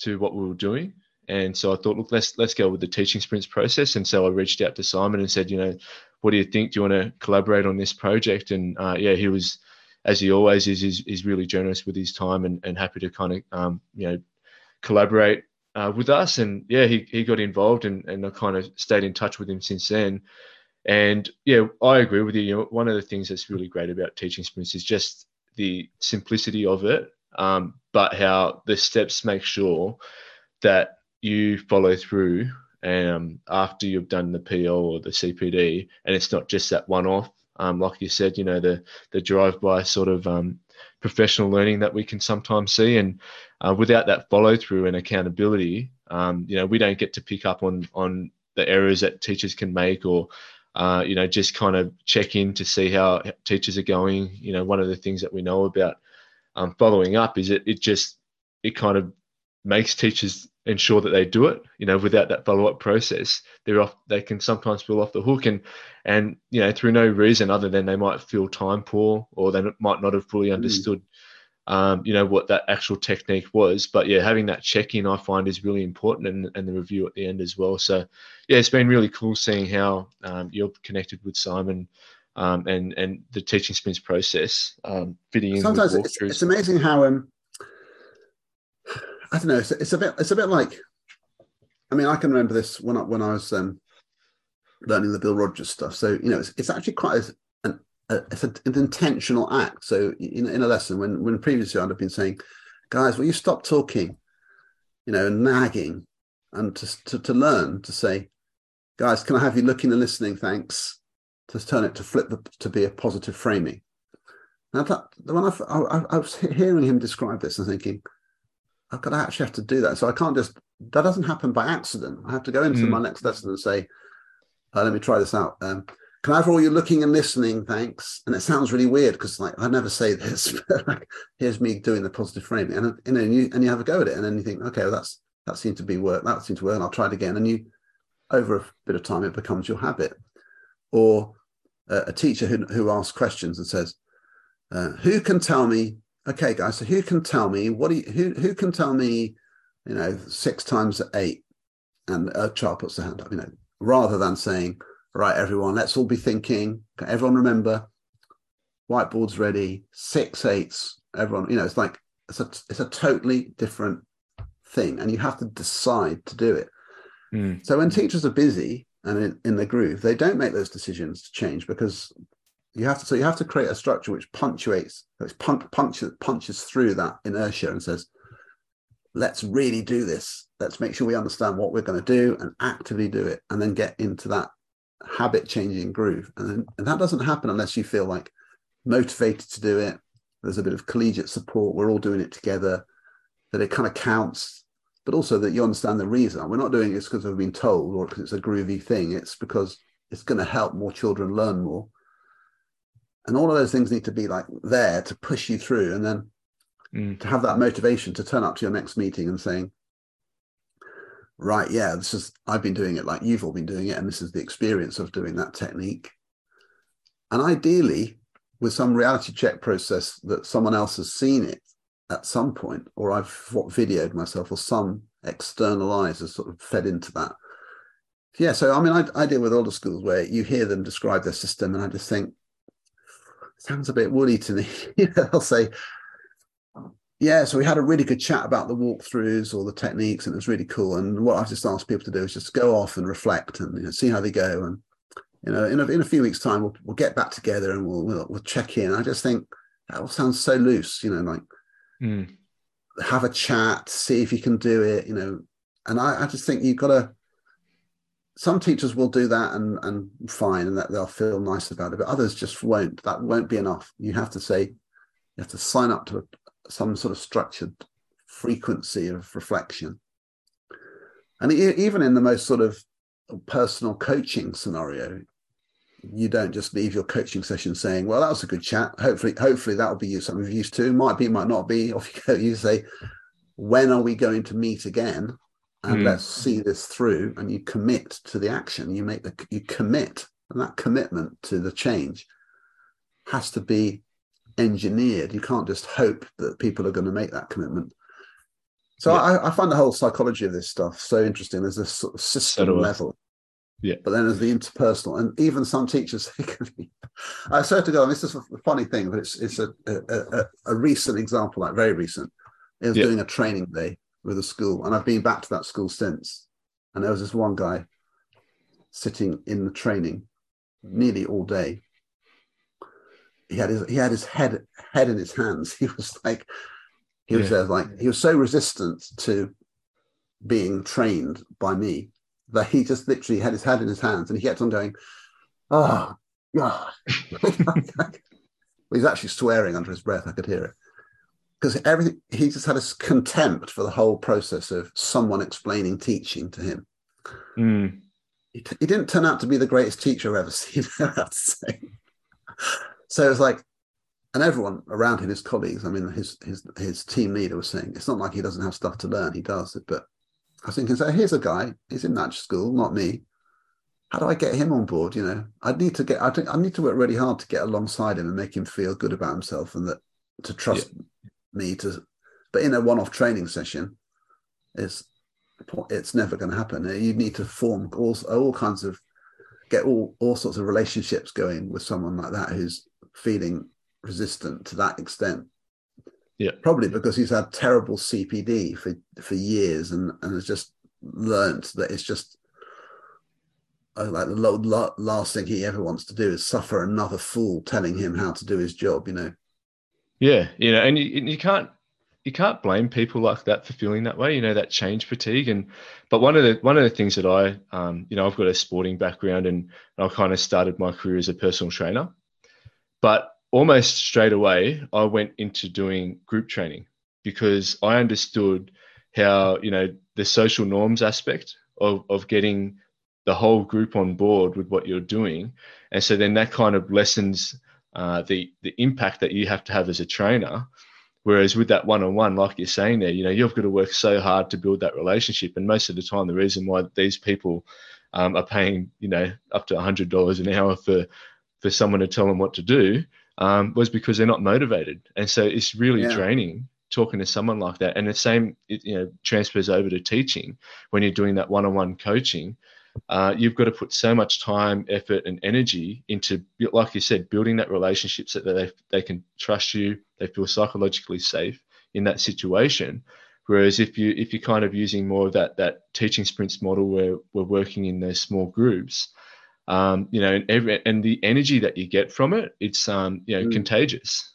to what we were doing. And so I thought, look, let's let's go with the teaching sprints process. And so I reached out to Simon and said, you know, what do you think? Do you want to collaborate on this project? And uh, yeah, he was, as he always is, is, is really generous with his time and, and happy to kind of, um, you know, collaborate uh, with us. And yeah, he, he got involved and, and I kind of stayed in touch with him since then. And yeah, I agree with you. you know, one of the things that's really great about teaching sprints is just the simplicity of it, um, but how the steps make sure that you follow through um, after you've done the PO or the CPD, and it's not just that one-off. Um, like you said, you know the the drive-by sort of um, professional learning that we can sometimes see, and uh, without that follow-through and accountability, um, you know we don't get to pick up on on the errors that teachers can make, or uh, you know just kind of check in to see how teachers are going. You know, one of the things that we know about um, following up is it it just it kind of makes teachers ensure that they do it. You know, without that follow up process, they're off. They can sometimes feel off the hook, and and you know through no reason other than they might feel time poor or they might not have fully mm. understood. Mm. Um, you know what that actual technique was, but yeah, having that check in I find is really important, and, and the review at the end as well. So, yeah, it's been really cool seeing how um, you're connected with Simon um, and and the teaching sprints process um, fitting in. Sometimes it's, it's, amazing how um, I don't know. It's, it's, a bit. It's a bit like. I mean, I can remember this when I when I was um, learning the Bill Rogers stuff. So you know, it's, it's actually quite an, a, it's an intentional act. So in, in a lesson, when when previously I'd have been saying, guys, will you stop talking, you know, and nagging, and to, to to learn to say, guys, can I have you looking and listening? Thanks to turn it to flip the, to be a positive framing. Now that when I, I, I was hearing him describe this and thinking, I've got to actually have to do that. So I can't just that doesn't happen by accident. I have to go into mm. my next lesson and say, uh, let me try this out. Um, can I have all you looking and listening? Thanks. And it sounds really weird because like I never say this, but like here's me doing the positive framing, and you know, and you, and you have a go at it, and then you think, okay, well that's that seemed to be work. That seemed to work. And I'll try it again, and you over a bit of time it becomes your habit or uh, a teacher who, who asks questions and says, uh, "Who can tell me?" Okay, guys, so who can tell me what do you, who who can tell me, you know, six times eight? And a child puts their hand up, you know, rather than saying, "Right, everyone, let's all be thinking." Everyone remember, whiteboard's ready, six eights. Everyone, you know, it's like it's a it's a totally different thing, and you have to decide to do it. Mm. So when teachers are busy, and in, in the groove, they don't make those decisions to change because you have to. So you have to create a structure which punctuates, which punch, punches punches through that inertia and says, "Let's really do this. Let's make sure we understand what we're going to do and actively do it, and then get into that habit changing groove." And, then, and that doesn't happen unless you feel like motivated to do it. There's a bit of collegiate support. We're all doing it together. That it kind of counts but also that you understand the reason. We're not doing it because we've been told or because it's a groovy thing. It's because it's going to help more children learn more. And all of those things need to be like there to push you through and then mm. to have that motivation to turn up to your next meeting and saying, right, yeah, this is, I've been doing it like you've all been doing it. And this is the experience of doing that technique. And ideally, with some reality check process that someone else has seen it at some point, or I've what, videoed myself, or some external eyes has sort of fed into that. Yeah, so I mean, I, I deal with older schools where you hear them describe their system, and I just think sounds a bit woolly to me. you know, they'll say, "Yeah, so we had a really good chat about the Walkthrus or the techniques, and it was really cool." And what I've just asked people to do is just go off and reflect and you know, see how they go, and you know, in a, in a few weeks' time, we'll, we'll get back together and we'll, we'll we'll check in. I just think that all sounds so loose, you know, like mm. have a chat, see if you can do it, you know. And I, I just think you've got to. Some teachers will do that and and fine, and that they'll feel nice about it, but others just won't. That won't be enough. You have to say, you have to sign up to a, some sort of structured frequency of reflection. And even in the most sort of personal coaching scenario, you don't just leave your coaching session saying, "Well, that was a good chat. Hopefully, hopefully that'll be something you've used to. Might be, might not be." Off you go. You say, "When are we going to meet again?" And mm. let's see this through. And you commit to the action. You make the you commit, and that commitment to the change has to be engineered. You can't just hope that people are going to make that commitment. So yeah. I, I, find the whole psychology of this stuff so interesting. There's this sort of system so level yeah. But then there's the interpersonal, and even some teachers. I swear to God, this is a funny thing, but it's it's a a, a, a recent example, like very recent. It was yeah. doing a training day with a school, and I've been back to that school since. And there was this one guy sitting in the training nearly all day. He had his he had his head head in his hands. He was like he was yeah. there like he was so resistant to being trained by me that he just literally had his head in his hands and he kept on going, oh, God. He's actually swearing under his breath. I could hear it. Because everything, he just had a contempt for the whole process of someone explaining teaching to him. Mm. He, t- he, didn't turn out to be the greatest teacher I've ever seen, I have to say. So it was like, and everyone around him, his colleagues, I mean, his his his team leader was saying, it's not like he doesn't have stuff to learn, he does it, but I was thinking, so here's a guy, he's in that school, not me. How do I get him on board? You know, I need to get, I, I need to work really hard to get alongside him and make him feel good about himself and that to trust yeah. Me to, but in a one-off training session, it's it's never going to happen. You need to form all all kinds of get all all sorts of relationships going with someone like that who's feeling resistant to that extent. Yeah, probably because he's had terrible CPD for for years and and has just learnt that it's just uh, like the last thing he ever wants to do is suffer another fool telling him how to do his job. You know. Yeah, you know, and you, you can't you can't blame people like that for feeling that way. You know that change fatigue, and but one of the one of the things that I, um, you know, I've got a sporting background, and, and I kind of started my career as a personal trainer, but almost straight away I went into doing group training because I understood how you know the social norms aspect of of getting the whole group on board with what you're doing, and so then that kind of lessens uh, the the impact that you have to have as a trainer Whereas with that one on one, like you're saying there, you know, you've got to work so hard to build that relationship. And most of the time, the reason why these people um, are paying, you know, up to $100 an hour for, for someone to tell them what to do um, was because they're not motivated. And so it's really yeah. draining talking to someone like that. And the same, you know, transfers over to teaching when you're doing that one on one coaching uh, you've got to put so much time, effort, and energy into, like you said, building that relationship so that they, they can trust you, they feel psychologically safe in that situation. Whereas if you if you're kind of using more of that that teaching sprints model where we're working in those small groups, um, you know, and every and the energy that you get from it, it's um, you know, mm. contagious.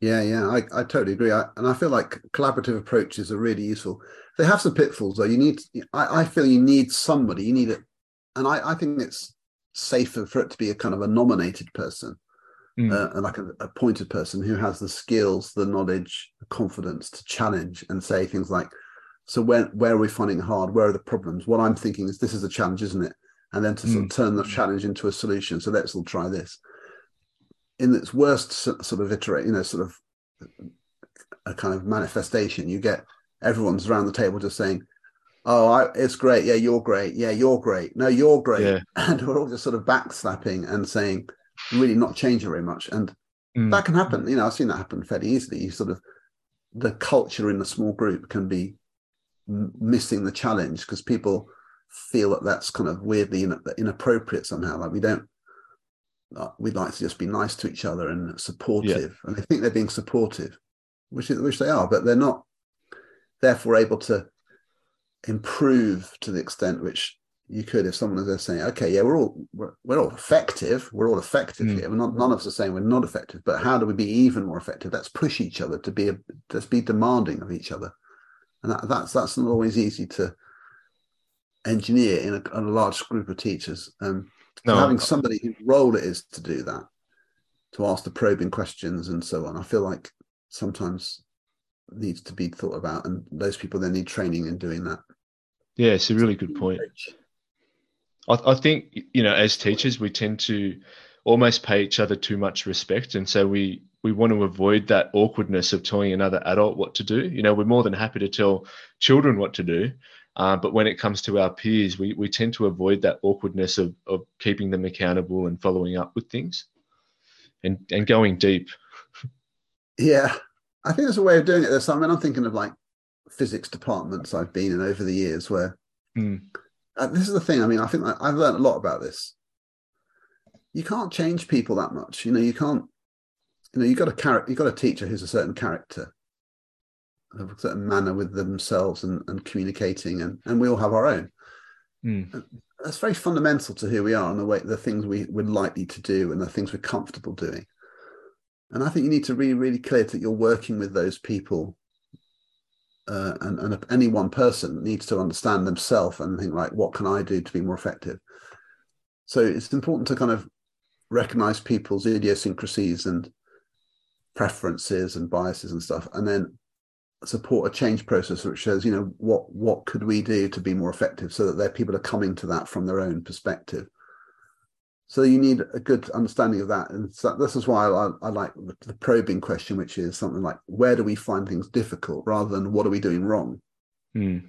Yeah, yeah, I, I totally agree. I, and I feel like collaborative approaches are really useful. They have some pitfalls though. You need, I, I feel you need somebody. You need a, and I, I think it's safer for it to be a kind of a nominated person, mm. uh, like a appointed person who has the skills, the knowledge, the confidence to challenge and say things like, "So where where are we finding hard? Where are the problems? What I'm thinking is this is a challenge, isn't it?" And then to mm. sort of mm. turn the challenge into a solution. So let's all try this. In its worst sort of iterate, you know, sort of a kind of manifestation, you get everyone's around the table just saying, oh, I, it's great. Yeah, you're great. Yeah, you're great. No, you're great. Yeah. And we're all just sort of backslapping and saying, really not changing very much. And mm. that can happen. You know, I've seen that happen fairly easily. You sort of, the culture in a small group can be missing the challenge because people feel that that's kind of weirdly inappropriate somehow. Like we don't, uh, we'd like to just be nice to each other and supportive. Yeah. And they think they're being supportive, which is, which they are, but they're not therefore able to improve to the extent which you could if someone is there saying, okay, yeah, we're all we're, we're all effective. We're all effective mm. here. We're not none of us are saying we're not effective, but how do we be even more effective? Let's push each other to be a, let's be demanding of each other, and that, that's that's not always easy to engineer in a, a large group of teachers. Um, no, having somebody whose role it is to do that, to ask the probing questions and so on, I feel like sometimes needs to be thought about, and those people then need training in doing that. Yeah, it's a really good point. I, I think you know, as teachers, we tend to almost pay each other too much respect, and so we we want to avoid that awkwardness of telling another adult what to do. You know, we're more than happy to tell children what to do, uh, but when it comes to our peers, we, we tend to avoid that awkwardness of, of keeping them accountable and following up with things and, and going deep. Yeah, I think there's a way of doing it. There's I mean, I'm thinking of like physics departments I've been in over the years where mm. uh, this is the thing. I mean, I think I, I've learned a lot about this. You can't change people that much. You know, you can't. You know, you've got a character. you've got a teacher who's a certain character, a certain manner with themselves and, and communicating, and and we all have our own. Mm. That's very fundamental to who we are and the way the things we we're likely to do and the things we're comfortable doing. And I think you need to be really clear that you're working with those people. Uh, and, and any one person needs to understand themselves and think, like, what can I do to be more effective? So it's important to kind of recognize people's idiosyncrasies and preferences and biases and stuff, and then support a change process which says, you know, what what could we do to be more effective so that their people are coming to that from their own perspective. So you need a good understanding of that, and so this is why I, I like the probing question, which is something like, "Where do we find things difficult?" rather than "What are we doing wrong?" Mm.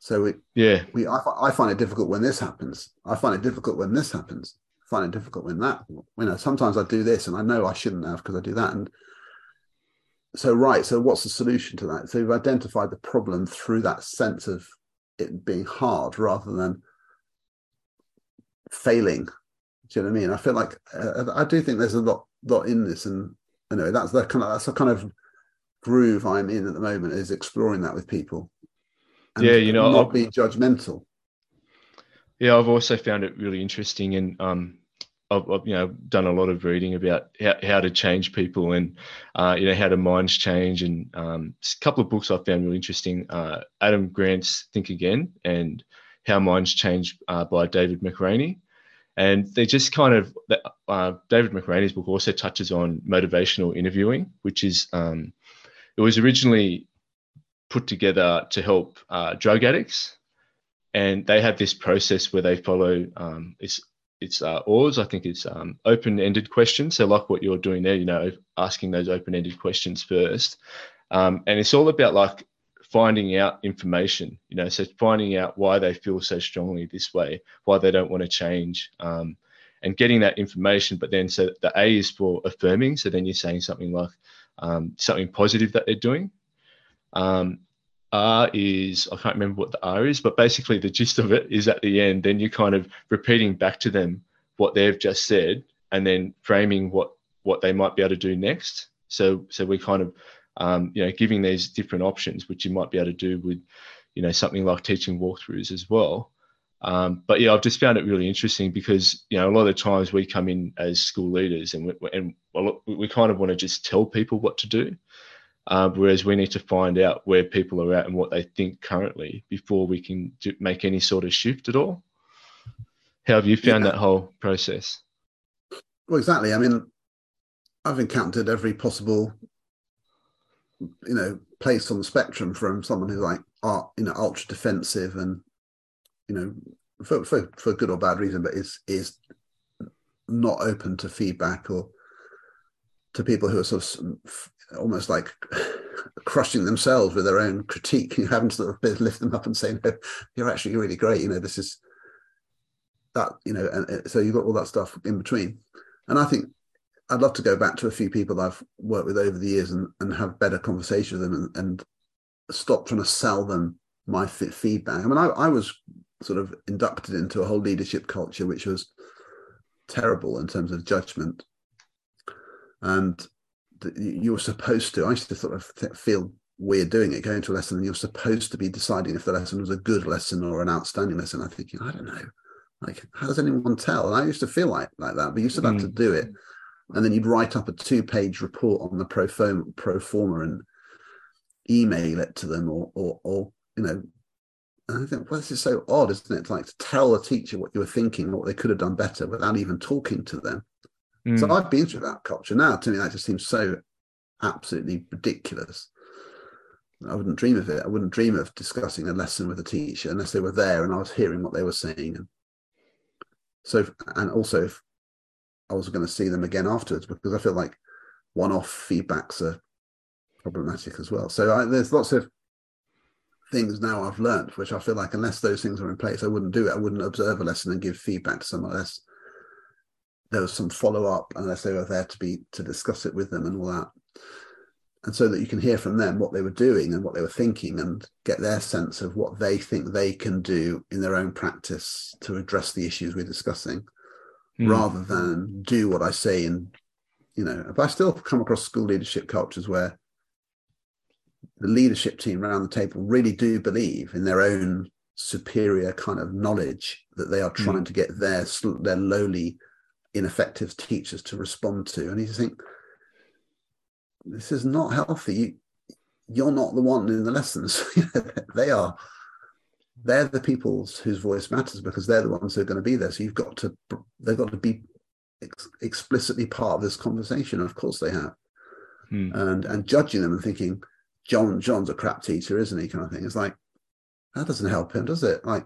So it, yeah, we I, I find it difficult when this happens. I find it difficult when this happens. I find it difficult when that. You know, sometimes I do this and I know I shouldn't have because I do that. And so right. So what's the solution to that? So you've identified the problem through that sense of it being hard rather than failing. Do you know what I mean? I feel like uh, I do think there's a lot lot in this, and you know that's the kind of that's the kind of groove I'm in at the moment is exploring that with people yeah, you know, not I'll, be judgmental. Yeah, I've also found it really interesting, and um, I've, I've, you know done a lot of reading about how, how to change people, and uh, you know how to minds change, and um, a couple of books I found really interesting. Uh, Adam Grant's Think Again and How Minds Change uh, by David McRaney. And they just kind of, uh, David McRaney's book also touches on motivational interviewing, which is, um, it was originally put together to help uh, drug addicts, and they have this process where they follow um, it's it's uh, OARS. I think it's um, open-ended questions. So like what you're doing there, you know, asking those open-ended questions first, um, and it's all about like finding out information. You know, so finding out why they feel so strongly this way, why they don't want to change. Um, and getting that information, but then so the A is for affirming. So then you're saying something like um, something positive that they're doing, um, R is, I can't remember what the R is, but basically the gist of it is at the end, then you're kind of repeating back to them what they've just said and then framing what, what they might be able to do next. So, so we kind of, um, you know, giving these different options, which you might be able to do with, you know, something like teaching Walkthrus as well. Um, but yeah, I've just found it really interesting because you know a lot of the times we come in as school leaders and we, and we kind of want to just tell people what to do, uh, whereas we need to find out where people are at and what they think currently before we can do, make any sort of shift at all. How have you found yeah. that whole process? Well, exactly. I mean, I've encountered every possible, you know, place on the spectrum from someone who's like, uh, you know, ultra defensive and, you know, for, for, for good or bad reason, but is is not open to feedback or to people who are sort of almost like crushing themselves with their own critique. You having to sort of lift them up and say, "No, you're actually really great." You know, this is that. You know, and so you've got all that stuff in between. And I think I'd love to go back to a few people I've worked with over the years and, and have better conversations with them and, and stop trying to sell them my feedback. I mean, I, I was sort of inducted into a whole leadership culture which was terrible in terms of judgment and you're supposed to. I used to sort of feel weird doing it, going to a lesson, and you're supposed to be deciding if the lesson was a good lesson or an outstanding lesson. I'm thinking, I don't know, like how does anyone tell? And I used to feel like like that, but you still mm. to do it, and then you'd write up a two-page report on the pro forma, pro forma and email it to them, or or, or you know. And I think, well, this is so odd, isn't it? Like to tell a teacher what you were thinking, what they could have done better without even talking to them. Mm. So I've been through that culture now. To me, that just seems so absolutely ridiculous. I wouldn't dream of it. I wouldn't dream of discussing a lesson with a teacher unless they were there and I was hearing what they were saying. And so, and also if I was going to see them again afterwards, because I feel like one-off feedbacks are problematic as well. So I, there's lots of things now I've learned, which I feel like unless those things are in place, I wouldn't do it. I wouldn't observe a lesson and give feedback to someone unless there was some follow up unless they were there to be to discuss it with them and all that and so that you can hear from them what they were doing and what they were thinking and get their sense of what they think they can do in their own practice to address the issues we're discussing mm. rather than do what i say and you know but i still come across school leadership cultures where the leadership team around the table really do believe in their own superior kind of knowledge that they are hmm. trying mm. to get their their lowly ineffective teachers to respond to. And you think, this is not healthy. You, are not the one in the lessons. they are. They're the people's whose voice matters because they're the ones who are going to be there. So you've got to, they've got to be ex- explicitly part of this conversation. Of course they have. Hmm. And and judging them and thinking, John John's a crap teacher, isn't he? Kind of thing. It's like that doesn't help him, does it? Like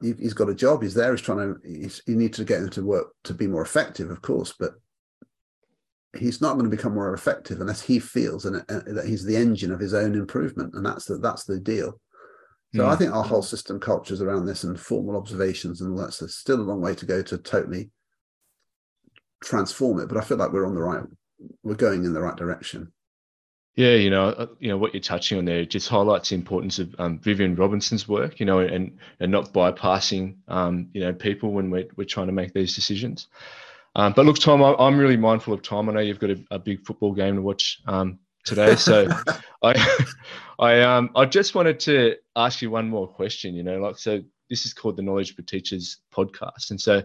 he's got a job. He's there. He's trying to. He's, he needs to get him to work to be more effective, of course. But he's not going to become more effective unless he feels and, that he's the engine of his own improvement, and that's the that's the deal. So mm. I think our whole system cultures around this and formal observations and all that stuff. Still a long way to go to totally transform it, but I feel like we're on the right, we're going in the right direction. Yeah, you know, uh, you know what you're touching on there just highlights the importance of um, Viviane Robinson's work, you know, and and not bypassing, um, you know, people when we're we're trying to make these decisions. Um, but look, Tom, I, am really mindful of time. I know you've got a, a big football game to watch um, today, so I I um I just wanted to ask you one more question. You know, like so this is called the Knowledge for Teachers podcast. And so,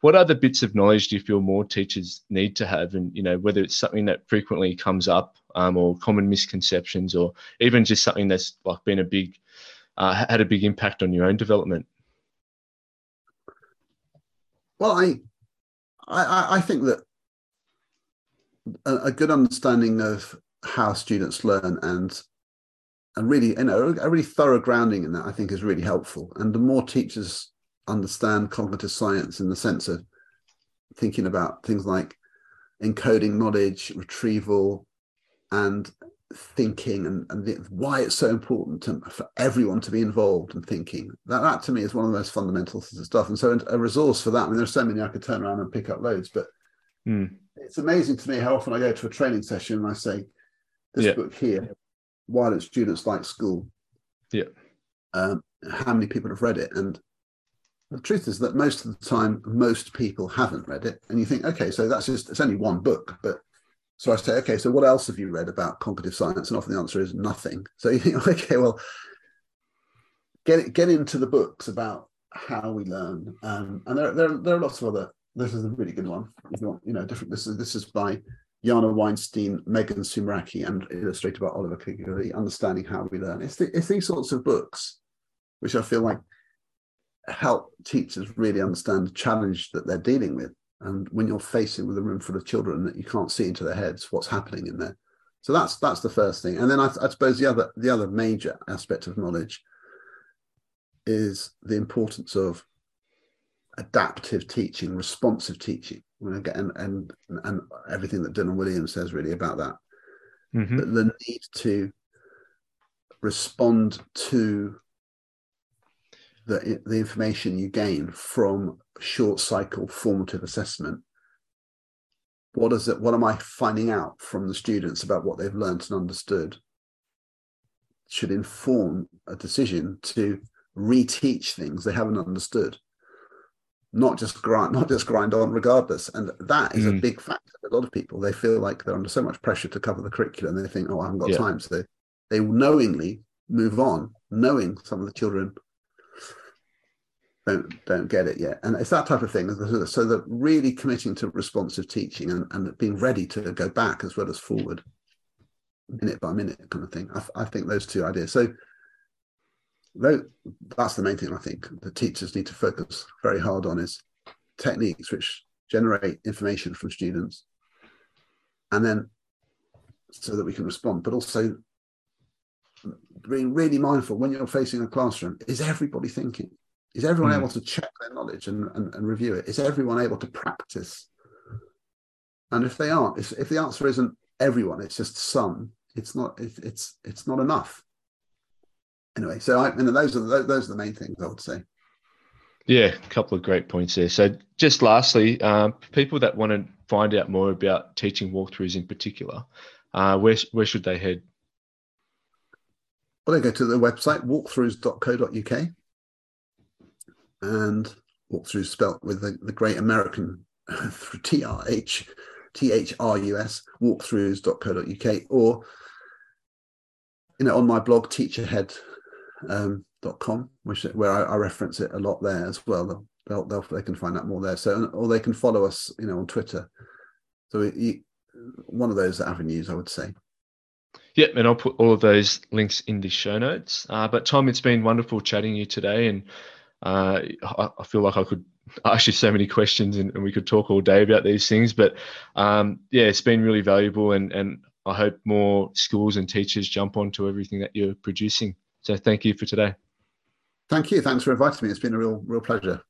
what other bits of knowledge do you feel more teachers need to have? And, you know, whether it's something that frequently comes up um, or common misconceptions or even just something that's like been a big, uh, had a big impact on your own development? Well, I, I, I think that a, a good understanding of how students learn and and really, you know, a really thorough grounding in that I think is really helpful. And the more teachers understand cognitive science in the sense of thinking about things like encoding knowledge, retrieval, and thinking, and, and the, why it's so important to, for everyone to be involved in thinking. That, that to me is one of the most fundamental things. stuff. And so, a resource for that. I mean, there's so many I could turn around and pick up loads, but mm. it's amazing to me how often I go to a training session and I say, "This yeah. book here why don't students like school? Yeah. Um, how many people have read it? And the truth is that most of the time, most people haven't read it. And you think, okay, so that's just, it's only one book. But so I say, okay, so what else have you read about cognitive science? And often the answer is nothing. So you think, okay, well, get get into the books about how we learn. Um, and there, there, there are lots of other, this is a really good one. If you want, you know, different, this is, this is by Yana Weinstein, Megan Sumeracki, and illustrated by Oliver Caviglioli, Understanding How We Learn. It's, the, it's these sorts of books which I feel like help teachers really understand the challenge that they're dealing with. And when you're facing with a room full of children that you can't see into their heads, what's happening in there. So that's that's the first thing. And then I, I suppose the other the other major aspect of knowledge is the importance of adaptive teaching, responsive teaching and, and and everything that Dylan Williams says really about that. Mm-hmm. The, need to respond to the the information you gain from short cycle formative assessment. What is it? What am I finding out from the students about what they've learned and understood? Should inform a decision to reteach things they haven't understood not just grind not just grind on regardless. And that is mm. a big factor. For a lot of people they feel like they're under so much pressure to cover the curriculum they think oh i haven't got yeah. time. So they, they knowingly move on knowing some of the children don't don't get it yet. And it's that type of thing so that really committing to responsive teaching and, and being ready to go back as well as forward minute by minute kind of thing. I, I think those two ideas. So that's the main thing I think the teachers need to focus very hard on is techniques which generate information from students and then so that we can respond but also being really mindful when you're facing a classroom is everybody thinking? Is everyone mm. able to check their knowledge and, and, and, review it? Is everyone able to practice? And if they aren't if, if the answer isn't everyone it's just some it's not it, it's it's not enough anyway, so I, and those are the, those are the main things I would say. Yeah, a couple of great points there. So, just lastly, um, people that want to find out more about teaching Walkthrus in particular, uh, where where should they head? Well, they go to the website walkthrus.co.uk, and Walkthrus spelt with the, the great American T R H T H R U S walkthrus.co.uk, or you know on my blog teacherhead um, dot .com, which where I, I, reference it a lot there as well. They'll, they'll, they can find out more there. So, or they can follow us, you know, on Twitter. So, one of those avenues, I would say. Yep, and I'll put all of those links in the show notes. Uh, but Tom, it's been wonderful chatting you today, and uh, I, I, feel like I could ask you so many questions, and, and we could talk all day about these things. But um, yeah, it's been really valuable, and and I hope more schools and teachers jump onto everything that you're producing. So thank you for today. Thank you. Thanks for inviting me. It's been a real, real pleasure.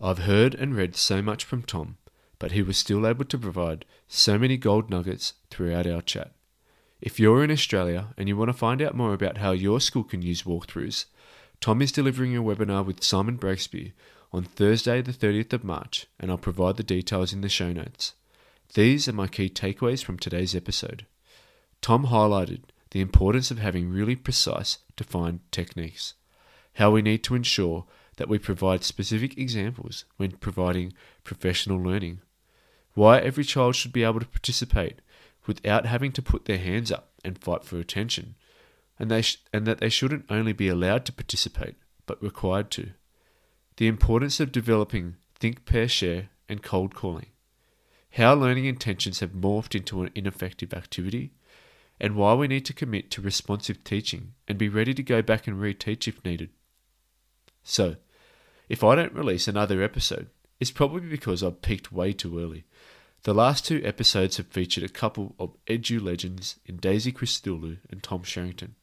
I've heard and read so much from Tom, but he was still able to provide so many gold nuggets throughout our chat. If you're in Australia and you want to find out more about how your school can use Walkthrus, Tom is delivering a webinar with Simon Breakspear on Thursday, the 30th of March, and I'll provide the details in the show notes. These are my key takeaways from today's episode. Tom highlighted the importance of having really precise, defined techniques, how we need to ensure that we provide specific examples when providing professional learning, why every child should be able to participate without having to put their hands up and fight for attention, and, they sh- and that they shouldn't only be allowed to participate, but required to. The importance of developing think, pair, share, and cold calling. How learning intentions have morphed into an ineffective activity, and why we need to commit to responsive teaching and be ready to go back and reteach if needed. So, if I don't release another episode, it's probably because I've peaked way too early. The last two episodes have featured a couple of edu legends in Daisy Christodoulou and Tom Sherrington.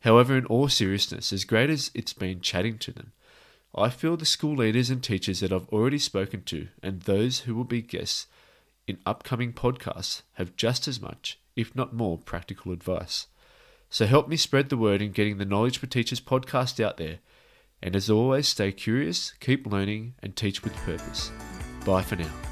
However, in all seriousness, as great as it's been chatting to them, I feel the school leaders and teachers that I've already spoken to and those who will be guests in upcoming podcasts have just as much, if not more, practical advice. So help me spread the word in getting the Knowledge for Teachers podcast out there. And as always, stay curious, keep learning, and teach with purpose. Bye for now.